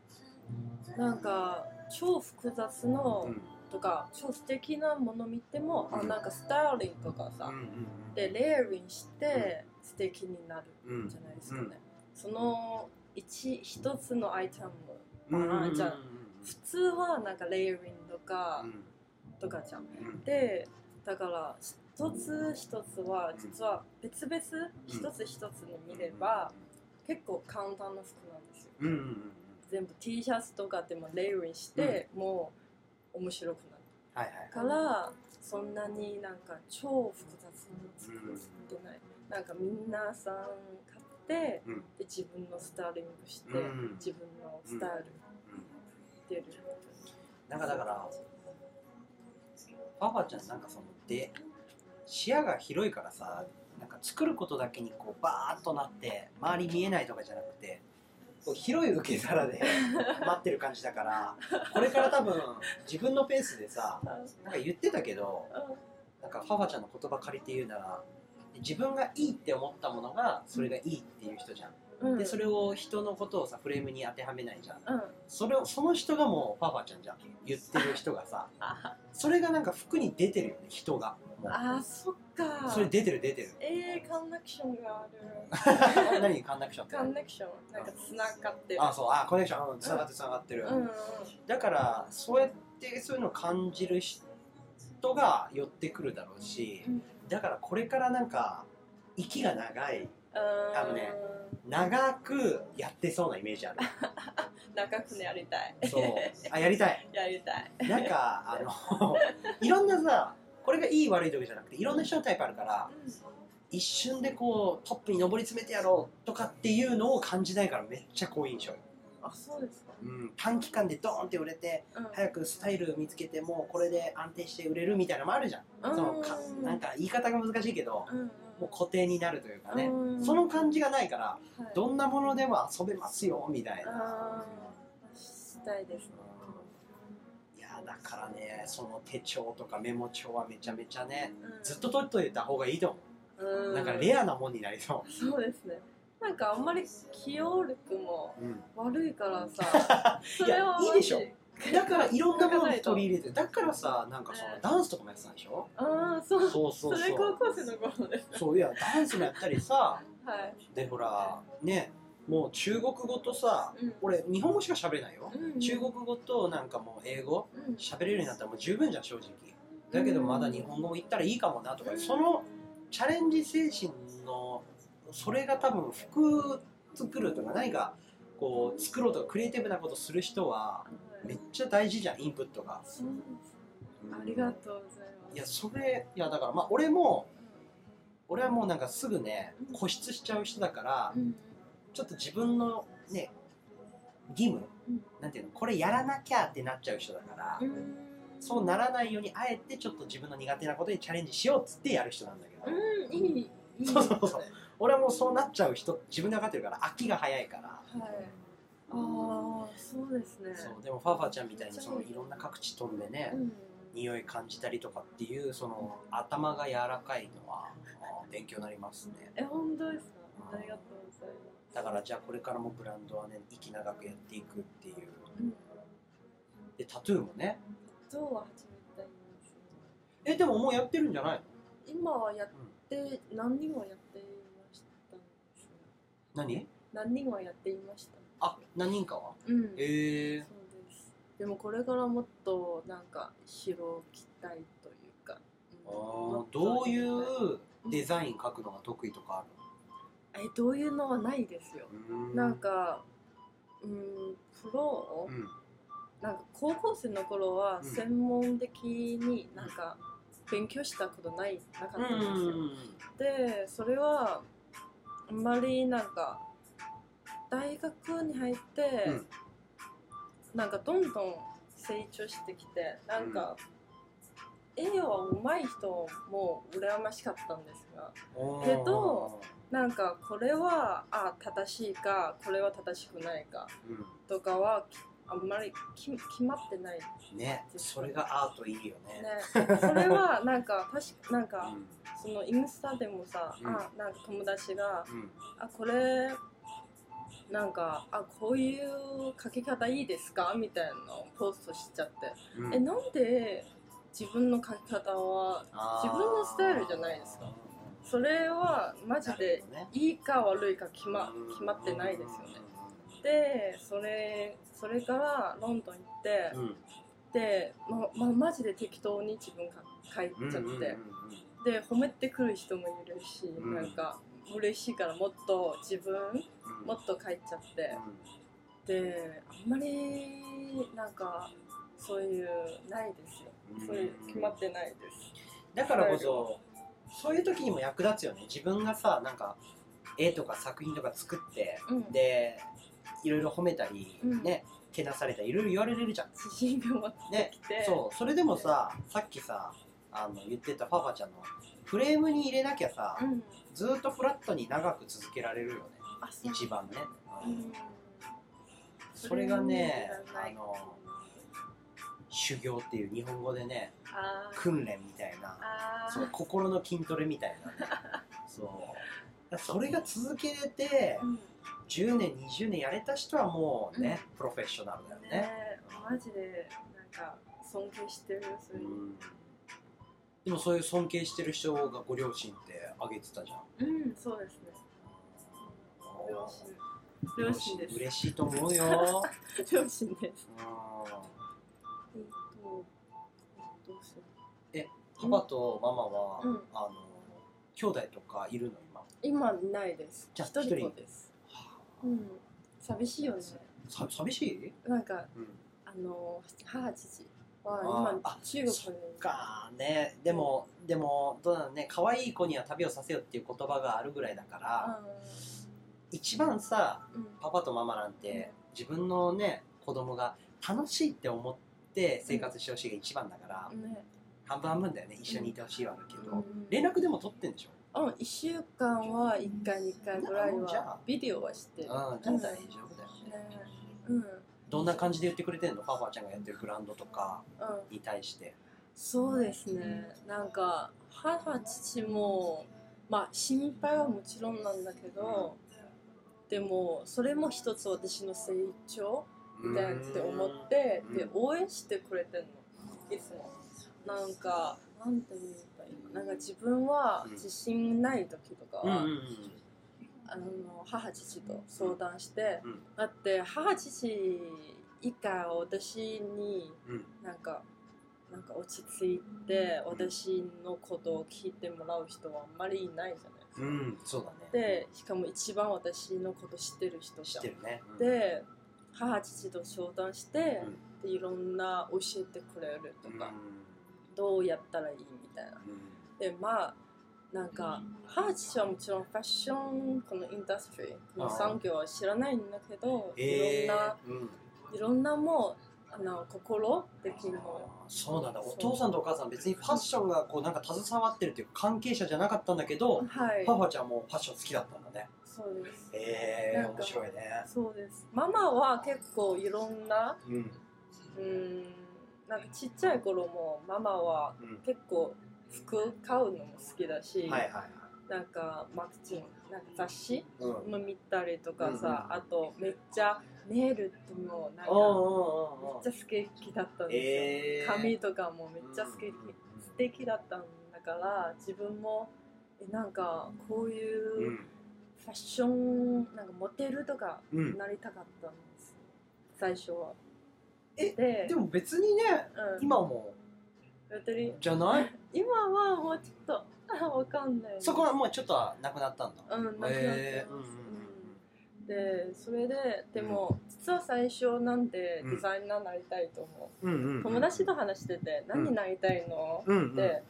S2: なんか超複雑の、
S1: うん。
S2: とか超素敵なもの見ても、あ
S1: うん。
S2: なんかスタイリングとかさ、
S1: うん
S2: でレイヤリングして素敵になる
S1: うんうん
S2: じゃないですかね、その一一つのアイテム
S1: うん。うん
S2: あじゃあ普通はなんかレイヤリングとか、とかじゃん。
S1: うん。
S2: でだから一つ一つは実は別々一つ一つに見れば結構簡単な服なんですよ。
S1: うんうんうん
S2: 全部 T シャツとかでもレイリンして、もう面白くなる。
S1: はいはい
S2: からそんなになんか超複雑に作ってない、なんか皆さん買って、
S1: うん。
S2: で自分のスタイリングして、
S1: うん。
S2: 自分のスタイル出る、
S1: なんかだからパパちゃんなんかそので視野が広いからさなんか作ることだけにこうバーッとなって周り見えないとかじゃなくてこう広い受け皿で <laughs> 待ってる感じだからこれから多分自分のペースでさなんか言ってたけどなんかパパちゃんの言葉借りて言うなら自分がいいって思ったものがそれがいいっていう人じゃん
S2: うん。
S1: でそれを人のことをさフレームに当てはめないじゃん。
S2: うん。
S1: それをその人がもうパパちゃんじゃん言ってる人がさ。
S2: あ
S1: それがなんか服に出てるよね人が。
S2: あそっか。
S1: それ出てる出てる。
S2: えー、カンネクションがある。<laughs>
S1: 何？カンナクションって？
S2: カンネクションなんかつながってる。
S1: あそう。あコネクションうんつながってつながってる、
S2: うんうん。
S1: だからそうやってそういうのを感じる人が寄ってくるだろうし
S2: うん。
S1: だからこれからなんか息が長い
S2: あ
S1: あのね長くやってそうなイメージある。<laughs>
S2: 長くやりたい。
S1: そう。あやりたい。<laughs>
S2: やりたい。
S1: なんかあの <laughs> いろんなさこれがいい悪いとかじゃなくていろんな人のタイプあるから一瞬でこうトップに上り詰めてやろうとかっていうのを感じないからめっちゃ好印象よ、
S2: あそうですか。
S1: うん、短期間でドーンって売れて
S2: うん。
S1: 早くスタイル見つけてもうこれで安定して売れるみたいなのもあるじゃん。そのか
S2: うん
S1: なんか言い方が難しいけど
S2: うんうん
S1: もう固定になるというかね
S2: うん。
S1: その感じがないから
S2: はい。
S1: どんなものでも遊べますよみたいな。
S2: したいですね。
S1: いやだからねその手帳とかメモ帳はめちゃめちゃね
S2: うん。
S1: ずっと取っといた方がいいと思
S2: う。
S1: うなんかレアなもんになりそ
S2: そうですね。なんかあんまり記憶力も
S1: う、うん。
S2: 悪いからさ <laughs> それはい
S1: やいいでしょ <laughs> だからいろんなものに取り入れてだからさなんかその
S2: ね
S1: ダンスとかもやってたんでしょ？
S2: ああそう。
S1: そうそう
S2: それ高校生の頃です。
S1: そういやダンスもやったりさ
S2: はい。
S1: でほらねもう中国語とさ
S2: うん。
S1: 俺日本語しか喋れないよ。
S2: うん
S1: 中国語となんかもう英語
S2: うん。
S1: 喋れるようになったらもう十分じゃん正直。だけどまだ日本語も言ったらいいかもなとかそのチャレンジ精神のそれが多分服作るとか何かこう作ろうとかクリエイティブなことする人はめっちゃ大事じゃんインプットが。
S2: そうですありがとうございます。
S1: いやそれいやだからまあ俺も俺はもうなんかすぐね
S2: うん
S1: 固執しちゃう人だから
S2: うん
S1: ちょっと自分のね義務
S2: うん
S1: なんていうのこれやらなきゃってなっちゃう人だから
S2: うん。
S1: そうならないようにあえてちょっと自分の苦手なことにチャレンジしようっつってやる人なんだけど。
S2: うんいいいい。
S1: そうそうそう。俺はもうそうなっちゃう人自分で分かってるから飽きが早いから。
S2: はいああそうですね。
S1: そうでもファーファーちゃんみたいにそのいろんな各地飛んでね
S2: うん。
S1: 匂い感じたりとかっていうその頭が柔らかいのは勉強になりますね。
S2: え本当ですか？ありがとうございます。
S1: だからじゃあこれからもブランドはね息長くやっていくっていう。
S2: うん。
S1: でタトゥーもね。
S2: どうは始めたいんですよ
S1: えでももうやってるんじゃないの？
S2: 今はやって何人もやっていました
S1: 何？
S2: 何人はやっていました
S1: あ何人かは？
S2: うん。
S1: え。
S2: そうです。でもこれからもっとなんか広きたいというか、
S1: あーどういうデザイン描くのが得意とかある
S2: えどういうのはないですよ、
S1: の
S2: なんかうんプロ、
S1: うん。
S2: なんか高校生の頃は
S1: うん。
S2: 専門的になんか勉強したことないなかったんですよ、でそれはあんまりなんか大学に入って、
S1: うん。
S2: なんかどんどん成長してきてなんか、絵は上手い人も羨ましかったんですが
S1: うん
S2: けどなんかこれはあ正しいかこれは正しくないか
S1: うん。
S2: とかはきあんまりき決まってない。
S1: ねそれがアートいいよね。
S2: ね。それはなんか確かなんか
S1: うん。
S2: そのインスタでもさ、
S1: うん。
S2: あなんか友達が
S1: うん。
S2: あこれなんかあこういう書き方いいですか？みたいなのをポストしちゃって、
S1: うん。
S2: えなんで自分の書き方は自分のスタイルじゃないですか？それはマジでいいか悪いか決ま決まってないですよね。でそれそれからロンドン行って、
S1: うん。
S2: でままマジで適当に自分が書いちゃって、で褒めてくる人もいるし、
S1: うん
S2: なん。か嬉しいからもっと自分
S1: うん
S2: もっと書いちゃって、であんまりなんかそういうないですよ、
S1: うん。
S2: そういう決まってないです。
S1: だからこそそういう時にも役立つよね。自分がさなんか絵とか作品とか作って
S2: うん。
S1: でいろいろ褒めたり、
S2: うん。
S1: ねけなされたりいろいろ言われるじゃん。
S2: 自信が持って
S1: ね
S2: きて、
S1: そう。それでもささっきさあの言ってたパパちゃんのフレームに入れなきゃさ、
S2: うん、
S1: ずーっとフラットに長く続けられるよね一番ね、
S2: うん。
S1: それがねあの修行っていう日本語でね訓練みたいなそう心の筋トレみたいな。ね <laughs> そう。それが続けれて
S2: うん。
S1: 10年20年やれた人はもうね、プロフェッショナルだよね。
S2: ねマジでなんか尊敬してるそういう。う、
S1: ん。でもそういう尊敬してる人がご両親って挙げてたじゃん。
S2: うん、そうですね両親です。
S1: 嬉しいと思うよ
S2: 両親です
S1: うん
S2: えっとどうする
S1: パパとママは、
S2: うん
S1: あの兄弟とかいるの今
S2: 今ないです
S1: じゃあ
S2: 一人子ですうん寂しいよね
S1: さ寂しい、
S2: なんか
S1: うん、
S2: あの母父は今
S1: あ
S2: 中国に
S1: かねでもでもどうなのね可愛い子には旅をさせよっていう言葉があるぐらいだから、一番さ
S2: うん。
S1: パパとママなんて自分のね子供が楽しいって思って生活してほしいが一番だから、
S2: うん。ね。
S1: 半分半分だよね一緒にいてほしいはあるけど、
S2: うん。
S1: 連絡でも取ってんでしょ？
S2: うん1週間は1回2回ぐらいはビデオはしてる
S1: あ大丈夫だよね、
S2: ね。うん。
S1: どんな感じで言ってくれてんの？パパちゃんがやってるブランドとか
S2: うん。
S1: に対して。
S2: そうですね。なんか母父もまあ心配はもちろんなんだけど、でもそれも一つ私の成長みたいなって思って
S1: うん。
S2: で応援してくれてんの。いつも。なんかなんて言えばいいの？なんか自分は自信ない時とかは、あの母父と相談して、
S1: うん。
S2: だって母父以下私に
S1: うん。
S2: なんかなんか落ち着いて私のことを聞いてもらう人はあんまりいないじゃない？
S1: うんそうだね。
S2: でしかも一番私のこと知ってる人じゃん
S1: 知って。るね、うん。
S2: で母父と相談して
S1: うん、
S2: でいろんな教えてくれるとか、
S1: うん。
S2: どうやったらいいみたいな。
S1: うん。
S2: でまあなんか母父はもちろんファッションこのインダストリーこの産業は知らないんだけど、
S1: え
S2: いろんないろんなもうあの心できるの
S1: あーそうなんだ。お父さんとお母さん別にファッションがこうなんか携わってるっていうか関係者じゃなかったんだけど、
S2: はい。
S1: パパちゃんもファッション好きだったんだね。
S2: そうです。
S1: えー、
S2: なんか
S1: 面白いね。
S2: そうです。ママは結構いろんな
S1: うん。
S2: うーんなんかちっちゃい頃もママは
S1: うん。
S2: 結構服買うのも好きだし、
S1: はいはいはい。
S2: なんかマガジンなんか雑誌
S1: うん。
S2: も見たりとかさ、あとめっちゃネイルともなんかめっちゃ素敵だったんですよ、
S1: えー、
S2: 髪とかもめっちゃ素敵,、
S1: うんうんうん
S2: 素敵だったんだから自分もえなんかこういううん。ファッションなんかモデルとか
S1: うん。
S2: なりたかったんです、最初は。
S1: え
S2: で
S1: でも別にね
S2: うん、
S1: 今もじゃない？<laughs>
S2: 今はもうちょっとあ <laughs> わかんない。
S1: そこはもうちょっとはなくなったんだ。
S2: うんなくなって
S1: えー
S2: ます、
S1: うんうん。
S2: でそれででも、実は最初なんでデザイナーになりたいと思う、
S1: うん。うん。うん。
S2: 友達と話してて、何になりたいの、
S1: うん。うん。
S2: で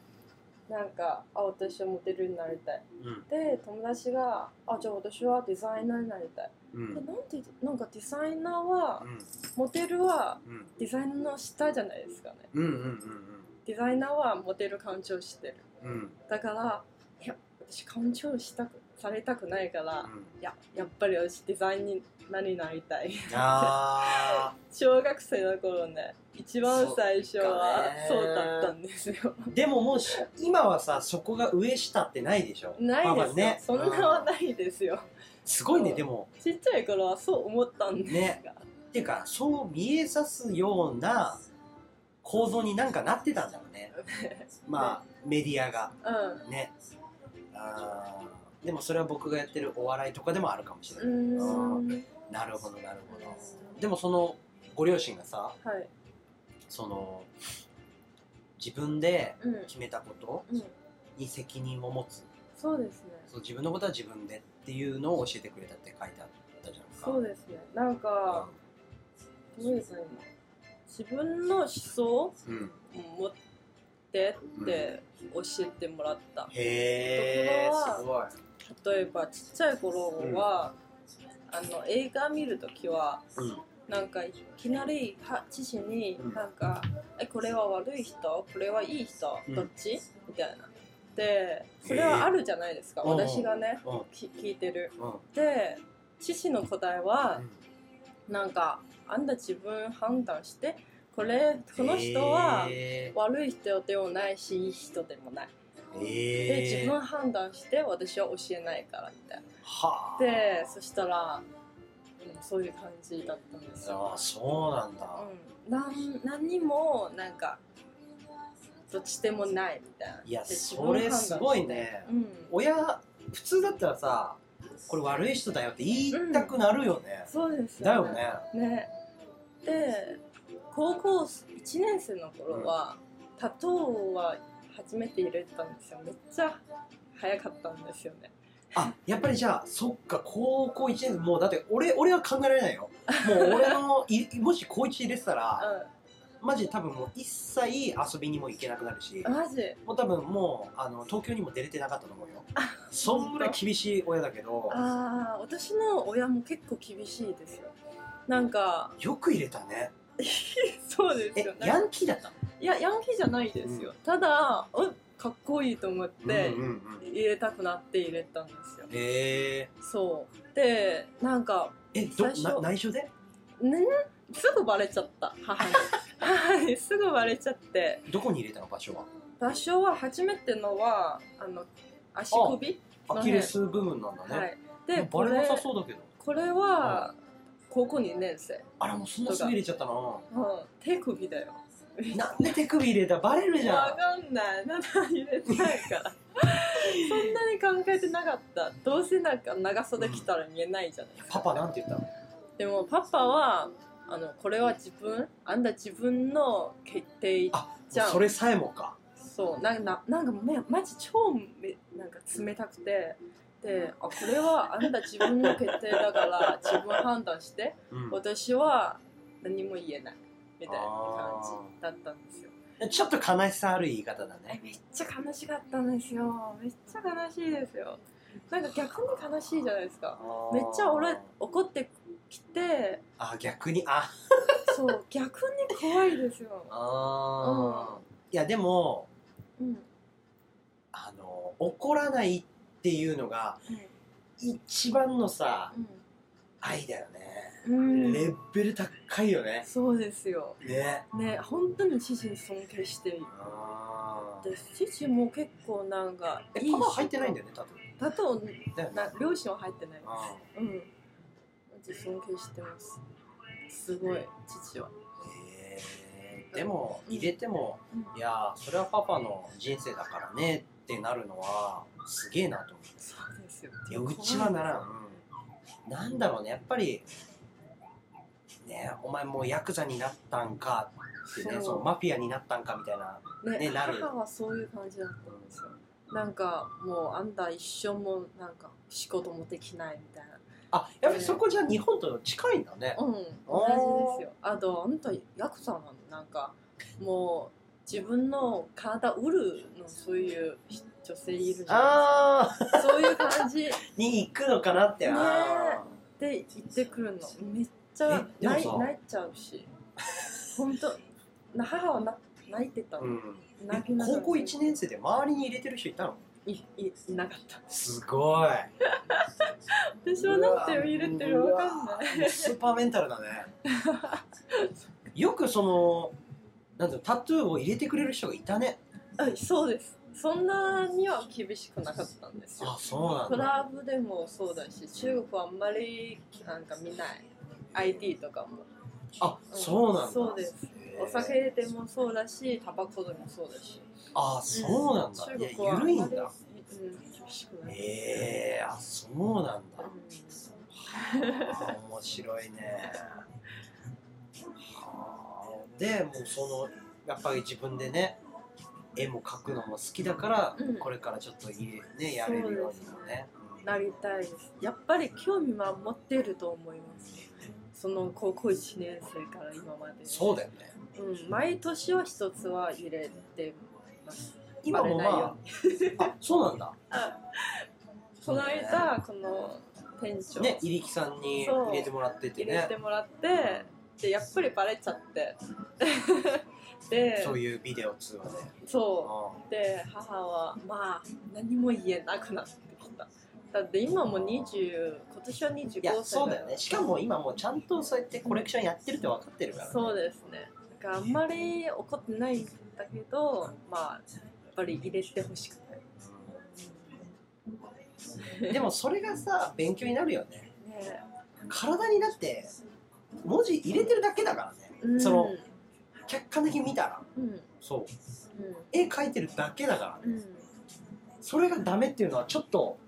S2: なんかあ私はモデルになりたい。
S1: うん。
S2: で友達があじゃあ私はデザイナーになりたい、
S1: うん。
S2: でなんてなんかデザイナーは、
S1: うん。
S2: モデルは
S1: うん。
S2: デザイナーの下じゃないですかね。
S1: うんうんうん
S2: デザイナーはモデル鑑賞してる
S1: うんうん
S2: だからいや私鑑賞したくされたくないから、
S1: うん。
S2: いややっぱり私デザイナーになりたい。
S1: あ <laughs>
S2: 小学生の頃ね一番最初は
S1: そ
S2: うだったんですよ。
S1: ーでももうし今はさそこが上下ってないでしょ？
S2: ないです
S1: ね。
S2: そんなは
S1: うん
S2: ないですよ。
S1: すごいねでも。
S2: ちっちゃい頃はそう思ったんですが、
S1: ね。っていうかそう見えさすような構造になんかなってたんだろうね。<laughs> まあメディアが。
S2: うん。
S1: ね。あー。でもそれは僕がやってるお笑いとかでもあるかもしれ
S2: う
S1: ない、なるほどなるほど。でもそのご両親がさ
S2: はい。
S1: その自分で
S2: うん。
S1: 決めたこと
S2: うん。
S1: に責任を持つ。
S2: そうですね。
S1: そう自分のことは自分でっていうのを教えてくれたって書いてあったじゃんか。
S2: そうですね。なんか、どういうの自分の思想
S1: うん、うん。
S2: 持ってって教えてもらった、
S1: へえ
S2: ところは例えばちっちゃい頃は、あの映画見るときは
S1: うん。
S2: なんかいきなりは父に
S1: うん。
S2: なんか、えこれは悪い人？これはいい人？
S1: うん。
S2: どっち、みたいな。でそれはあるじゃないですか、
S1: えー。
S2: 私がね聞いてる。
S1: うん。
S2: で父の答えはなんかあんた自分判断してこれこの人は
S1: へ
S2: 悪い人でもないしいい人でもない。
S1: ー。
S2: で自分判断して私は教えないからみたいな。
S1: はあ。
S2: でそしたら、うん、そういう感じだったんですよ、
S1: ああそうなんだ、
S2: うん、なん何にもなんかどっちでもないみたいな。い
S1: やそれすごいね。
S2: うん。
S1: 親普通だったらさこれ悪い人だよって言いたくなるよね、
S2: そうです
S1: だよね。
S2: ね。で高校1年生の頃は、タトゥーは初めて入れたんですよ。めっちゃ早かったんですよね。
S1: あやっぱりじゃあそっか高校1年生もうだって俺俺は考えられないよ。もう俺のい <laughs> もし高1入れてたらマジで多分もう一切遊びにも行けなくなるし
S2: うんマジ？
S1: もう多分もうあの東京にも出れてなかったと思うよ。そんぐらい厳しい親だけど
S2: ああ私の親も結構厳しいですよ。なんか
S1: よく入れたね <laughs>
S2: そうです
S1: え
S2: よ
S1: ヤンキーだったの？
S2: いやヤンキーじゃないですよ、ただうんかっこいいと思って
S1: うんうんうん
S2: 入れたくなって入れたんですよ、
S1: へえ。
S2: そう。でなんか
S1: えど内緒で？
S2: ねすぐバレちゃった。母に。<laughs> 母に。すぐバレちゃって。
S1: どこに入れたの場所は？
S2: 場所は初めてのはあの足首
S1: アキレス部分なんだね、
S2: はい。でこ
S1: バレな
S2: れ
S1: さそうだけど。
S2: これは高校2年生、
S1: あらもうそんなすぐ入れちゃったの？
S2: うん、手首だよ。
S1: なんで手首入れた？バレるじゃ
S2: わ
S1: ん
S2: かんない。なんで入れてないから。<laughs> そんなに考えてなかった。どうせなんか長袖着たら見えないじゃないですか、
S1: パパなんて言ったの？
S2: でもパパはあのこれは自分？あんた自分の決定
S1: あ
S2: じゃん。
S1: それさえもか。
S2: そう。なんかななんかめマジ超めなんか冷たくてであこれはあんた自分の決定だから <laughs> 自分判断して
S1: うん。
S2: 私は何も言えないみたいな感じだったんですよ。
S1: ちょっと悲しさある言い方だ
S2: え
S1: ね
S2: めっちゃ悲しかったんですよ。めっちゃ悲しいですよ。なんか逆に悲しいじゃないですか。めっちゃ俺怒ってきて
S1: あ逆に？あ。
S2: そう逆に怖いですよ、
S1: あー。いやでも
S2: うん。
S1: あの怒らないっていうのが一番のさ愛だよね、
S2: うん、
S1: レベル高いよね。
S2: そうですよ。
S1: ね。
S2: ね本当に父に尊敬している
S1: あ
S2: で父も結構なんか
S1: ーえパパ入ってないんだよね多分。
S2: だとな両親は入ってない。
S1: あ
S2: ですうん。尊敬してます。すごい父は。
S1: へー。でも入れても、
S2: うん。
S1: いやーそれはパパの人生だからね。ってなるのはすげえなと思って
S2: そうですよ
S1: いやうちはならん、うん、なんだろうね。やっぱりねお前もうヤクザになったんかってね
S2: そう。
S1: そのマフィアになったんかみたいな
S2: ね
S1: ねなる。
S2: 母はそういう感じだったんですよ。なんかもうあんた一生もなんか仕事もできないみたいな。
S1: あやっぱりそこじゃ日本と近いんだね、
S2: うん。同じですよ。あとあんたヤクザなの？なんかもう自分の体売るのそういう女性いるじゃ
S1: ああ
S2: ないですか。そういう感じ。
S1: に行くのかなって。
S2: ね。
S1: あ
S2: で言ってくるの。めっちゃ泣い泣いちゃうし。本当な母はな泣いてた。の、
S1: ーうん。
S2: 泣きな
S1: 高校1年生で周りに入れてる人いたの？
S2: いいいなかった。
S1: すごい。
S2: 私はなんて入れてるわかんない。
S1: スーパーメンタルだね。<laughs> よくそのなんていうのタトゥーを入れてくれる人がいたね。
S2: あそうです。そんなには厳しくなかったんですよ。
S1: あそうなん
S2: ク
S1: だ
S2: ラブでもそうだし中国はあんまりなんか見ない。ID とかも。
S1: あそうなんだ。
S2: そうです。お酒でもそうだしタバコでもそうだし。
S1: あそうなんだ、いや
S2: 中国は
S1: 緩いんだ。
S2: うん、厳しくない
S1: ええあそうなんだ。はあ <laughs> 面白いね。はあでもうそのやっぱり自分でね絵も描くのも好きだから、
S2: うん。
S1: これからちょっと家ねやれるようにもね。うん。
S2: なりたいです。やっぱり興味は持ってると思います。その高校1年生から今まで。
S1: そうだよね。
S2: うん、毎年は一つは入れてます。
S1: 今も
S2: バレないよ
S1: まあ、あそうなんだ。
S2: この間この店長、
S1: ね、入木さんに入れてもらっててね。
S2: 入れて。もらってでやっぱりバレちゃって <laughs> で
S1: そういうビデオ通話で。
S2: そうで母はまあ何も言えなくなってきただって今も20今年は25歳
S1: いや、そうだよね。しかも今もうちゃんとそうやってコレクションやってるって分かってるから、ね。
S2: そうですねだからあんまり怒ってないんだけどまあやっぱり入れてほしくない
S1: うんでもそれがさ、勉強になるよね。
S2: ね
S1: 体にだって、文字入れてるだけだからね。
S2: うん
S1: その客観的に見たら。
S2: うんうん
S1: そう。絵描いてるだけだからね。
S2: うん
S1: それがダメっていうのはちょっと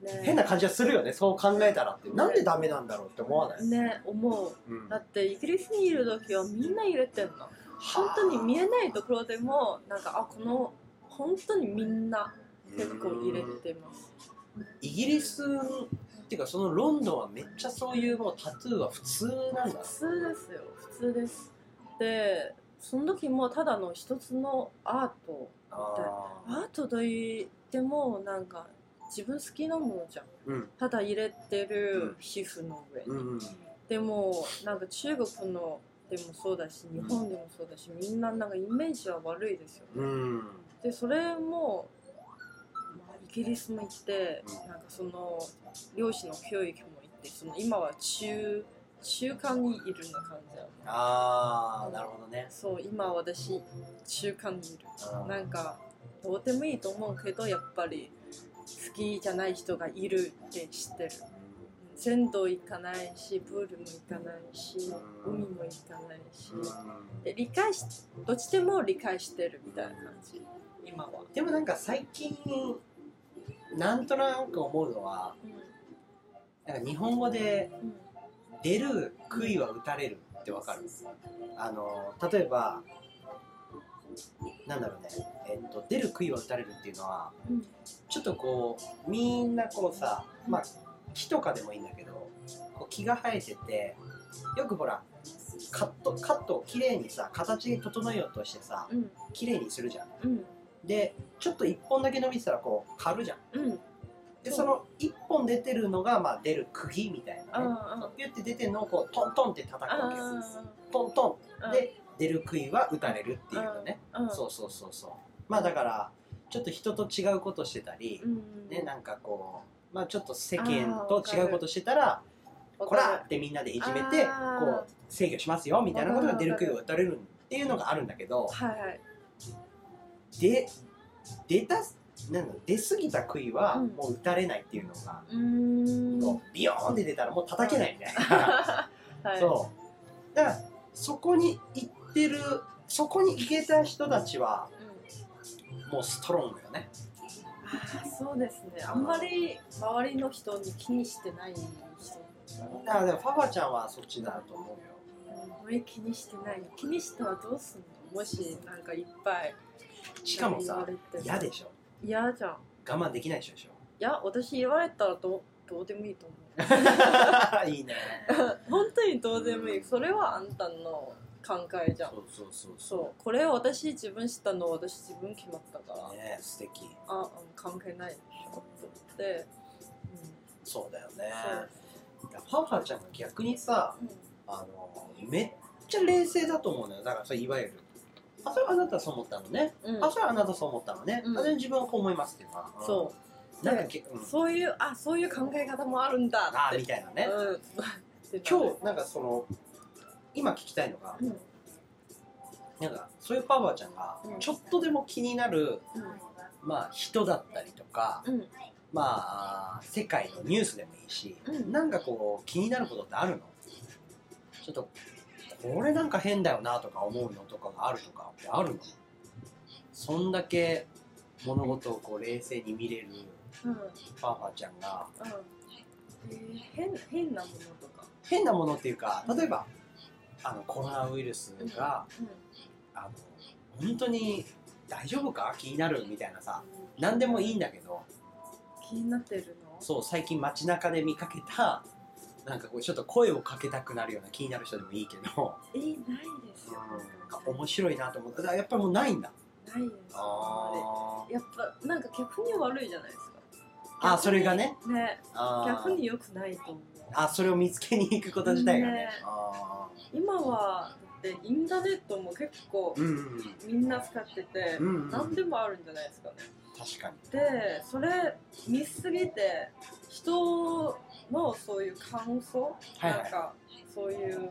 S2: ね
S1: 変な感じがするよね。そう考えたらって。なんでダメなんだろうって思わない、
S2: ね思う
S1: うん
S2: だってイギリスにいる時はみんな入れてんの本当に見えないところでもなんかあこの本当にみんな結構入れてます
S1: イギリスっていうかそのロンドンはめっちゃそういうもうタトゥーは普通なんだ。
S2: 普通です。よ普通です。でその時もただの一つのアート
S1: あ
S2: アートと言ってもなんか自分好きなものじゃん。
S1: ーうん。
S2: ただ入れてる皮膚の上に、
S1: うん。
S2: でもなんか中国のでもそうだし日本でもそうだしみんななんかイメージは悪いですよね。
S1: うん。
S2: でそれも、ギリスも行って、
S1: うん
S2: なんかその漁師の教育も行ってその今は中中間にいるの感じだ
S1: ああなるほどね。
S2: そう今私中間にいる。
S1: うん
S2: なんかどうでもいいと思うけどやっぱり好きじゃない人がいるって知ってる。銭湯行かないしプールも行かないし
S1: うん
S2: 海も行かないし。
S1: うん。
S2: で理解しどっちでも理解してるみたいな感じ。今は、
S1: でもなんか最近なんとなく思うのはなんか日本語で
S2: うん
S1: 出る杭は打たれるってわかる。あの例えばなんだろうね、えっと、出る杭は打たれるっていうのは
S2: うん
S1: ちょっとこうみんなこうさまあ木とかでもいいんだけどこう木が生えててよくほらカットカットをきれいにさ形に整えようとしてさ
S2: うん。
S1: きれいにするじゃん。
S2: うん
S1: でちょっと1本だけ伸びてたらこう刈るじゃん。
S2: うん。
S1: でその1本出てるのがまあ出る釘みたいなね。
S2: あ
S1: ピュって出てるのをこうトントンって叩く
S2: あ
S1: わけよ。
S2: あ
S1: トント
S2: あ
S1: ンで出る杭は打たれるっていうのね。
S2: あ
S1: そうそうそうそう。まあだからちょっと人と違うことしてたり
S2: うん
S1: ねなんかこうまあちょっと世間と違うことしてたらこらってみんなでいじめてこう制御しますよみたいなことが出る杭を打たれるっていうのがあるんだけど
S2: はいはい
S1: で出たなんだ出過ぎた杭は
S2: うん。
S1: もう打たれないっていうのが、
S2: うーん。
S1: こうビヨーンって出たらもう叩けないみたいな、<laughs>
S2: はい。
S1: そう。だからそこに行ってるそこに行けた人たちは
S2: うん。
S1: もうストロングよね。
S2: ああそうですね。あんまり周りの人に気にしてない人。
S1: だからでもファファちゃんはそっちだと思うよ。
S2: あんまり気にしてない。気にしたらどうすんの？もしなんかいっぱい
S1: しかもさ嫌でしょ。
S2: 嫌じゃん。
S1: 我慢できないでしょ。
S2: いや私言われたらどうどうでもいいと思 <laughs>
S1: いいね。
S2: う <laughs> 本当にどうでもいい。それはあんたの考えじゃん。
S1: そうそうそう
S2: そう。これ私自分知ったの私自分決まったから、
S1: ね素敵。
S2: ああ関係ないでしょ。って、
S1: そうだよね。
S2: そう。
S1: いやファファちゃんが逆にさ
S2: うん。
S1: あのめっちゃ冷静だと思うのよ。だからそれいわゆるあそれはあなたはそう思ったのね、
S2: うん。
S1: あそれはあなたそう思ったのね、
S2: うん。
S1: あれ自分はこう思いますっていうのは。
S2: そう。
S1: なんかけ、うん、
S2: そういうあそういう考え方もあるんだ
S1: あー
S2: って
S1: みたいなね、
S2: うん、<laughs>
S1: 今日なんかその今聞きたいのが、
S2: うん。
S1: なんかそういうパワーちゃんが
S2: うん。
S1: ちょっとでも気になる、まあ、人だったりとか、まあ世界のニュースでもいいし、
S2: うん。
S1: なんかこう気になることってあるの？ちょっとこれなんか変だよなとか思うのとかがあるとかってあるの？そんだけ物事をこう冷静に見れる
S2: うん。うん
S1: ファーファーちゃん。が
S2: えー変変なものとか、
S1: 変なものっていうか例えばあのコロナウイルスが、あの本当に大丈夫か？気になるみたいなさ何でもいいんだけど。
S2: 気になってるの？
S1: そう最近街中で見かけたなんかこうちょっと声をかけたくなるような気になる人でもいいけど、
S2: えないです。よ、
S1: なんか面白いなと思ってだからやっぱりもうないんだ。
S2: ないです。
S1: あ
S2: やっぱなんか逆に悪いじゃないですか。
S1: あそれがね。
S2: ね。逆に良くないと思う。
S1: あそれを見つけに行くこと自体がね。
S2: ね。
S1: あ
S2: 今はだってインターネットも結構みんな使ってて、
S1: うんうん
S2: 何でもあるんじゃないですかね。
S1: 確かに。
S2: でそれ見すぎて人のそういう感想、
S1: はいはい。
S2: なんかそういう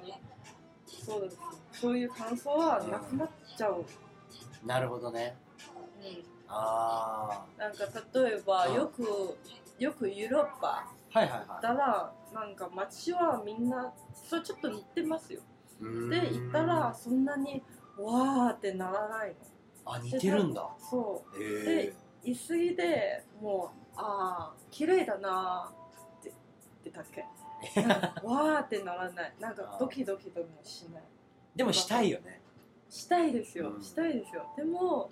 S2: そうですそういう感想はなくなっちゃう、
S1: なるほどね。
S2: うん。
S1: あ
S2: なんか例えば
S1: うん。
S2: よくよくヨーロッパ
S1: あはいはいは
S2: だったらなんか街はみんなそれちょっと似てますよ。で行ったらそんなにわーってならないの。
S1: あ似てるんだ。
S2: そ
S1: へえ
S2: で言い過ぎでもうああ綺麗だなーってってだけ？<laughs> なんかわーってならない。なんかドキドキともしない。
S1: でもしたいよね。
S2: したいですよ、
S1: うん。
S2: したいですよ。でも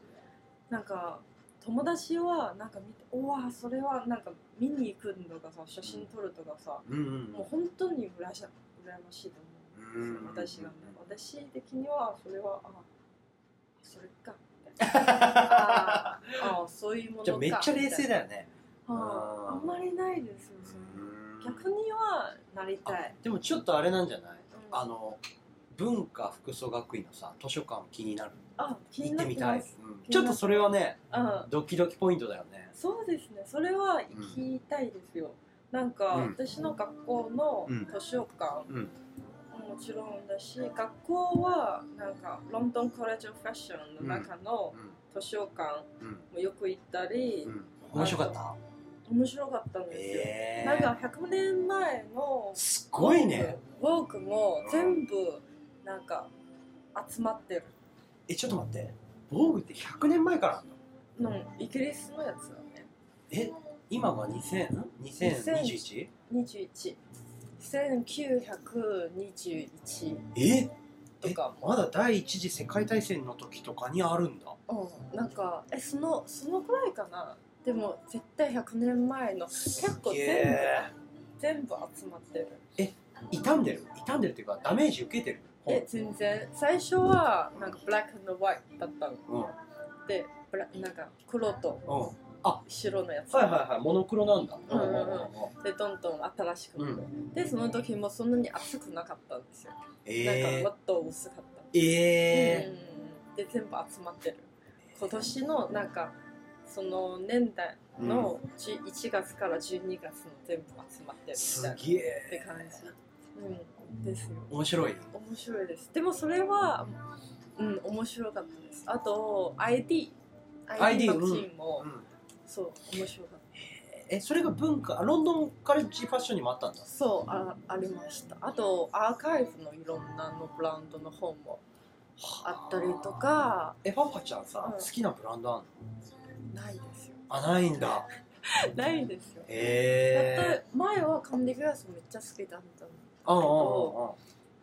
S2: なんか友達はなんか見ておわそれはなんか見に行くのとかさ写真撮るとかさ、もう本当に羨まし羨ましいと思う、
S1: うん
S2: 私がね。私的にはそれはあそれか <laughs> ああそういうものか
S1: じゃあめっちゃ冷静
S2: だ
S1: だよね。
S2: ああんまりないですよそ逆にはなりたい。
S1: でもちょっとあれなんじゃない？
S2: うん。
S1: あの文化服装学院のさ図書館気になる。
S2: あ気に
S1: 行ってみたい、
S2: なってます。
S1: うんちょっとそれはね
S2: うん。
S1: ドキドキポイントだよね。
S2: そうですね。それは行きたいですよ、なんか、
S1: うん。
S2: 私の学校の
S1: うん。
S2: 図書館、
S1: うん。
S2: もちろんだし学校はなんかロンドンコレッジ・オブ・ファッションの中の図書館もよく行ったり、
S1: うん。面白かった
S2: 面白かったんですよ、
S1: え
S2: なんか100年前の
S1: すごいね。
S2: ウォークも全部なんか集まってる。
S1: えちょっと待って。防具って100年前からあん
S2: イギリスのやつだね。
S1: え今が 2000? 2021?
S2: 21 1921
S1: ええ？
S2: とか。も
S1: まだ第一次世界大戦の時とかにあるんだ。
S2: うん、なんかえそのそのくらいかなでも絶対100年前の結構全部
S1: え
S2: 全部集まってる。
S1: 傷んでる？傷んでるっていうかダメージ受けてる？
S2: え全然。最初はなんかブラックのホワイトだったの。
S1: うん。
S2: でブラなんか黒と
S1: うん。
S2: 白のやつ、
S1: はいはいはい。モノクロなんだ。
S2: うんうんうん。でどんどん新しくなる、でその時もそんなに厚くなかったんですよ、なん
S1: え
S2: かもっと薄かった、
S1: ー、え
S2: うん。で全部集まってる。今年のなんかその年代の10 1月から12月の全部集まって
S1: ー、
S2: るみ
S1: す
S2: たいな
S1: げえ。
S2: って感じ、うん、ですよ。
S1: 面白い。
S2: 面白いです。でもそれはうん面白かったです。あと ID
S1: ID
S2: マガジンも、
S1: うん。
S2: そう面白かった。
S1: えそれが文化あロンドンカレッジファッションにもあったんだ。
S2: そうあありました。あとアーカイブのいろんなのブランドの本もあったりとか。
S1: えファファちゃんさ、
S2: うん。
S1: 好きなブランドあんの？
S2: ないですよ。
S1: あないんだ。<laughs>
S2: ないですよ。だ
S1: へえ。
S2: 前はカンディグラスめっちゃ好きだったの
S1: あああ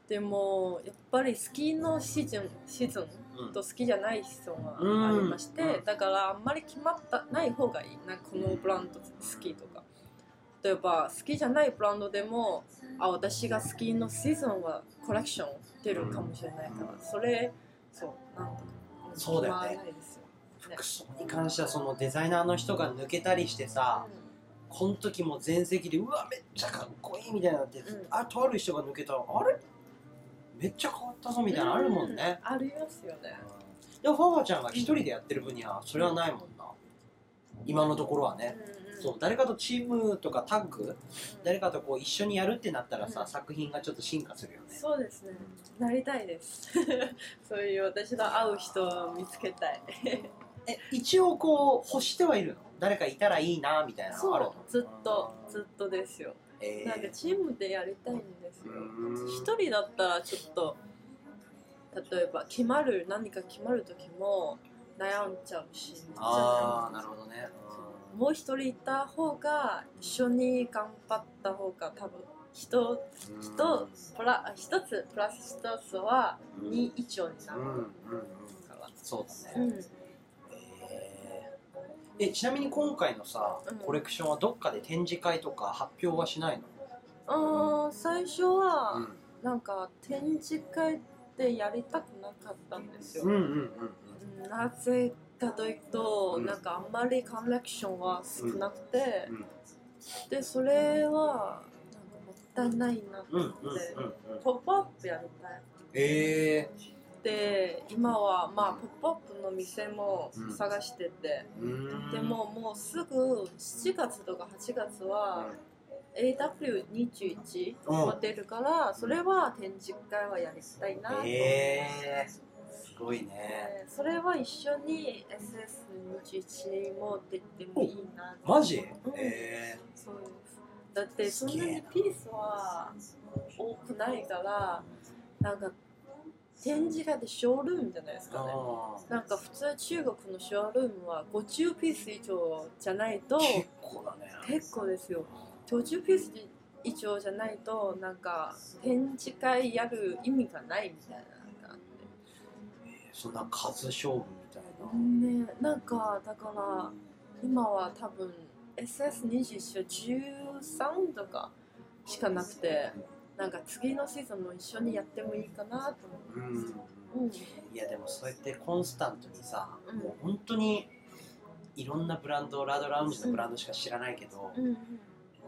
S2: でもやっぱりスキーのシーズンシーズン
S1: うん
S2: と好きじゃない人が
S1: うん
S2: ありまして、
S1: うん。
S2: だからあんまり決まったない方がいいなんかこのブランド好きとか。例えば好きじゃないブランドでもあ私が好きのシーズンはコレクション出るかもしれないから、
S1: うん
S2: それそうなんとか
S1: そうだよね服装に関してはそのデザイナーの人が抜けたりしてさこの時も全席でうわめっちゃかっこいいみたいになって、
S2: うん。
S1: あとある人が抜けたらあれ？めっちゃ変わったぞみたいなのあるもんね、
S2: ありますよね。
S1: でもファファちゃんが一人でやってる分にはそれはないもんな。今のところはね、
S2: うんうん
S1: そう誰かとチームとかタッグ誰かとこう一緒にやるってなったらさ、
S2: うん。
S1: 作品がちょっと進化するよね。
S2: そうですね。なりたいです。<laughs> そういう私の会う人を見つけたい
S1: え一応こう欲してはいるの？誰かいたらいいなみたいなのあるの？
S2: そうずっとずっとですよ。
S1: え
S2: なんかチームでやりたいんですよ。
S1: うん。
S2: 一人だったらちょっと例えば決まる何か決まる時も悩んじゃうしめっちゃ
S1: ああなるほどね、
S2: もう一人いた方が一緒に頑張った方が多分人
S1: うん。
S2: とプラ一つプラス一つは
S1: うん
S2: 2以上になる
S1: うんうんうん。
S2: から。
S1: そうだね、
S2: うん
S1: ええちなみに今回のさ
S2: うん。
S1: コレクションはどっかで展示会とか発表はしないの、
S2: あー最初は、
S1: うん。
S2: なんか展示会ってやりたくなかったんですよ、
S1: うんうんうん
S2: うん。なぜかというと、
S1: うん。
S2: なんかあんまりコレクションは少なくて、
S1: うん。
S2: でそれはなんかもったいないなと
S1: うん
S2: 思って、ポップアップやりたい
S1: え
S2: で今はまあポップアップの店も探してて、でももうすぐ7月とか8月は AW21
S1: うん。
S2: も出るから、それは展示会はやりたいなと思って、
S1: えー、すごいね。
S2: でそれは一緒に SS21 も出てもいいなと
S1: マジ？
S2: うん。
S1: え
S2: そうです。だってそんなにピースは多くないからなんか展示会でショールームじゃないです
S1: ー、
S2: かね。
S1: あ
S2: なんか普通中国のショールームは50ピース以上じゃないと
S1: ー結構だね
S2: 結構ですよ。50ピース以上じゃないとなんか展示会やる意味がないみたいなのがあって。
S1: そんな数勝負みたいな、
S2: ねなんかだから今は多分 SS21 13とかしかなくてなんか次のシーズンも一緒にやってもいいかなと思
S1: うん
S2: ってうん。
S1: いやでもそうやってコンスタントにさ、
S2: うん。
S1: もう本当にいろんなブランドラードラウンジのブランドしか知らないけど、
S2: うん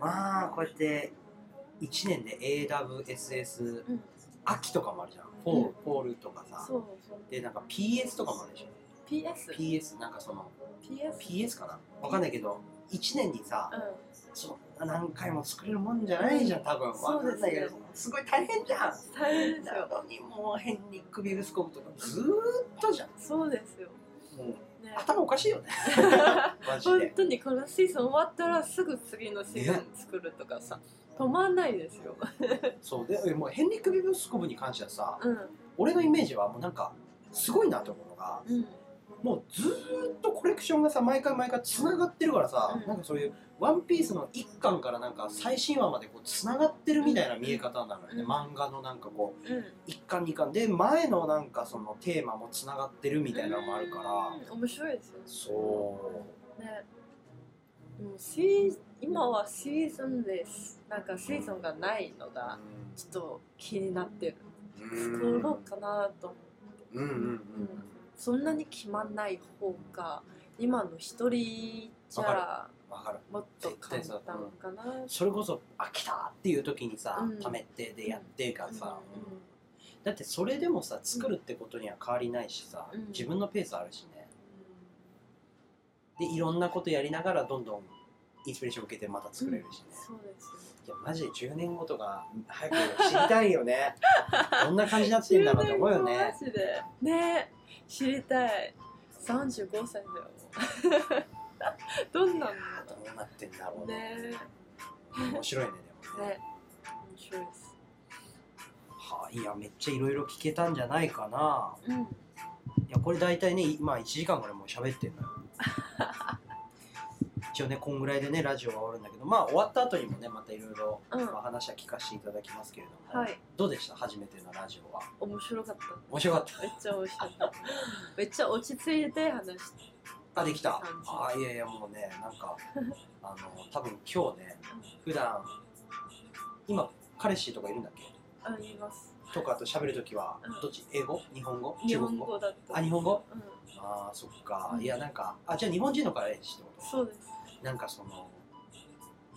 S1: まあこうやって1年で AWSS
S2: うん。
S1: 秋とかもあるじゃん。フォール,、フォールとかさ。でなんか PS とかもあるでしょ。
S2: PS
S1: PS なんかその
S2: PS
S1: PS かな？わかんないけど1年にさ
S2: うん
S1: そんな何回も作れるもんじゃないじゃん多分
S2: そう
S1: わかんないけど
S2: ですね。
S1: すごい大変じゃん。
S2: 大変です
S1: な
S2: よ
S1: のにもうヘンリック・ビルスコブとか。ずーっとじゃん。
S2: そうですよ。
S1: もう
S2: ね。
S1: 頭おかしいよね。<laughs> マジで。
S2: 本当にこのシーズン終わったらすぐ次のシーズン作るとかさ止まんないですよ。
S1: そう。でえもうヘンリック・ビルスコブに関してはさ
S2: うん。
S1: 俺のイメージはもうなんかすごいなと思うのが
S2: うん
S1: もうずーっとコレクションがさ毎回毎回つながってるからさ、
S2: うん。
S1: なんかそういうワンピースの一巻からなんか最新話までこうつながってるみたいな見え方なのよね、
S2: うん。
S1: 漫画のなんかこう
S2: うん。
S1: 一巻二巻。で前のなんかそのテーマもつながってるみたいなのもあるから、
S2: うん。面白いですよ。
S1: そう。
S2: ね。でもシー今はシーズンです。なんかシーズンがないのがちょっと気になってる。
S1: うん。
S2: 作ろうかなと思って。
S1: うんうん。うん
S2: そんなに決まんない方が今の一人じゃもっと簡単かな。
S1: それこそ飽きたっていう時にさ、
S2: うん。
S1: 貯めてでやってがさ、
S2: うん
S1: だってそれでもさ作るってことには変わりないしさ、
S2: うん。
S1: 自分のペースあるしね。でいろんなことやりながらどんどんインスピレーション受けてまた作れるしね、
S2: そうですよ。
S1: いやマジで10年後とか早く知りたいよね。<laughs> どんな感じになってんだろうって思うよね。
S2: ね知りたい。35歳だよ。<laughs> どんなん
S1: どうなってんだろう
S2: だ
S1: ね。
S2: ね。
S1: 面白いねでもね。
S2: ね。面白いです。
S1: はあ、いやめっちゃいろいろ聞けたんじゃないかな。
S2: うん。
S1: いやこれ大体ね今1時間ぐらいもう喋ってんのよ <laughs> 一応ねこんぐらいでねラジオは終わるんだけどまあ終わった後にもねまたいろいろ話は聞かせていただきますけれども、
S2: はい。
S1: どうでした？初めてのラジオは。
S2: 面白かった。
S1: 面白かった。
S2: めっちゃ面白かった。<laughs> めっちゃ落ち着いて話して
S1: あできた。
S2: 感じ。
S1: あいやいやもうねなんか <laughs> あの多分今日ね普段今彼氏とかいるんだっけ？
S2: あ言います。
S1: とかと喋るときは
S2: うん。
S1: どっち？英語？日本語？
S2: 日
S1: 中国語？
S2: 本語だった。
S1: あ日本語？
S2: うん。
S1: ああそっか、
S2: うん
S1: いやなんかあじゃあ日本人の彼氏ってこと？
S2: そうです
S1: なんかその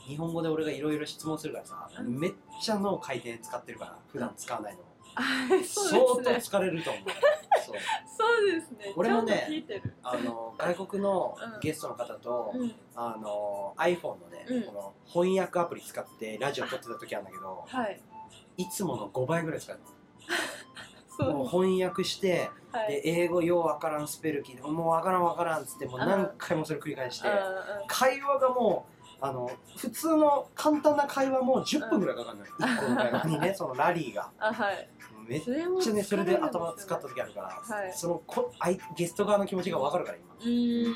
S1: 日本語で俺がいろいろ質問するからさ、
S2: うん
S1: めっちゃ脳回転使ってるから普段使わないの、
S2: あ <laughs>
S1: 相
S2: そうですね。
S1: 当疲れると思う。<laughs> そう。
S2: そうですね。
S1: 俺もねあの外国の
S2: うん。
S1: ゲストの方と、
S2: うん。
S1: あの iPhone のね、
S2: うん。
S1: この翻訳アプリ使ってラジオ撮ってた時あるんだけど
S2: はい。
S1: いつもの5倍ぐらい使って
S2: そう <laughs>
S1: もう翻訳して、
S2: はい。
S1: で英語ようわからんスペル聞いてもうわからんわからんっつってもう何回もそれ繰り返して、
S2: あ
S1: 会話がもうあの普通の簡単な会話も10分ぐらいかかるのよ、<laughs> 1個の会話にね <laughs> そのラリーが。
S2: あはい。
S1: めっちゃねそれで頭使った時あるから、
S2: はい。
S1: そのこあいゲスト側の気持ちが分かるから今。
S2: うーん。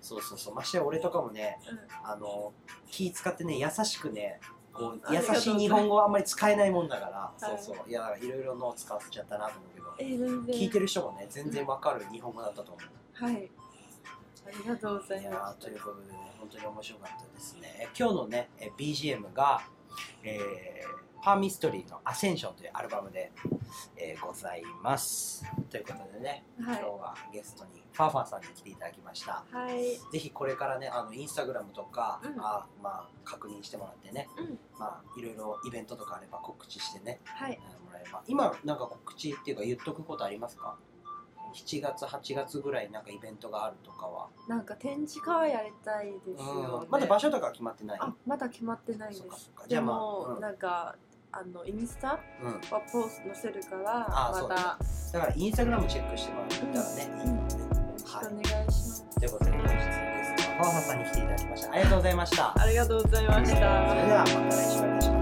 S1: そうそうそう。ましてや俺とかもね
S2: うん。
S1: あの気使ってね優しくねこう優しい日本語はあんまり使えないもんだから、
S2: はい。
S1: そうそう。いやいろいろ脳使わせちゃったなと思うけど。聞いてる人もね全然分かる日本語だったと思う。
S2: はい。りがとうござい
S1: いや
S2: ま
S1: ーということでね、本当に面白かったですね。え今日のね、え BGM が、えー、パーミストリーのアセンションというアルバムで、えーございます。ということでね、
S2: す。はい
S1: 今日。はゲストにファーファーさんに来ていただきました。
S2: はい。
S1: ぜひこれからね、あのインスタグラムとか、
S2: うん
S1: あまあ、確認してもらってね、
S2: うん。
S1: まあ、いろいろイベントとかあれば告知してね、
S2: はい。
S1: えーもらえば。今、なんか告知っていうか言っとくことありますか ?7 月、8月ぐらいになんかイベントがあるとかは。
S2: なんか展示会やりたいですよ、ね
S1: うんまだ場所とかは決まってない？
S2: あ、まだ決まってないです
S1: そっかそっか。じゃ
S2: でも、
S1: うん
S2: なんか、あの、インスタは
S1: うん、
S2: ポスト載せるから、
S1: あそう
S2: また、
S1: だからインスタグラムチェックしてもらったらね、
S2: うん
S1: いいよね。
S2: よろしくお願いします。
S1: ということで、本日のゲストはファーファーさんに来ていただきました。ありがとうございました。
S2: ありがとうございました。
S1: それではまた来週お会いいたしましょう。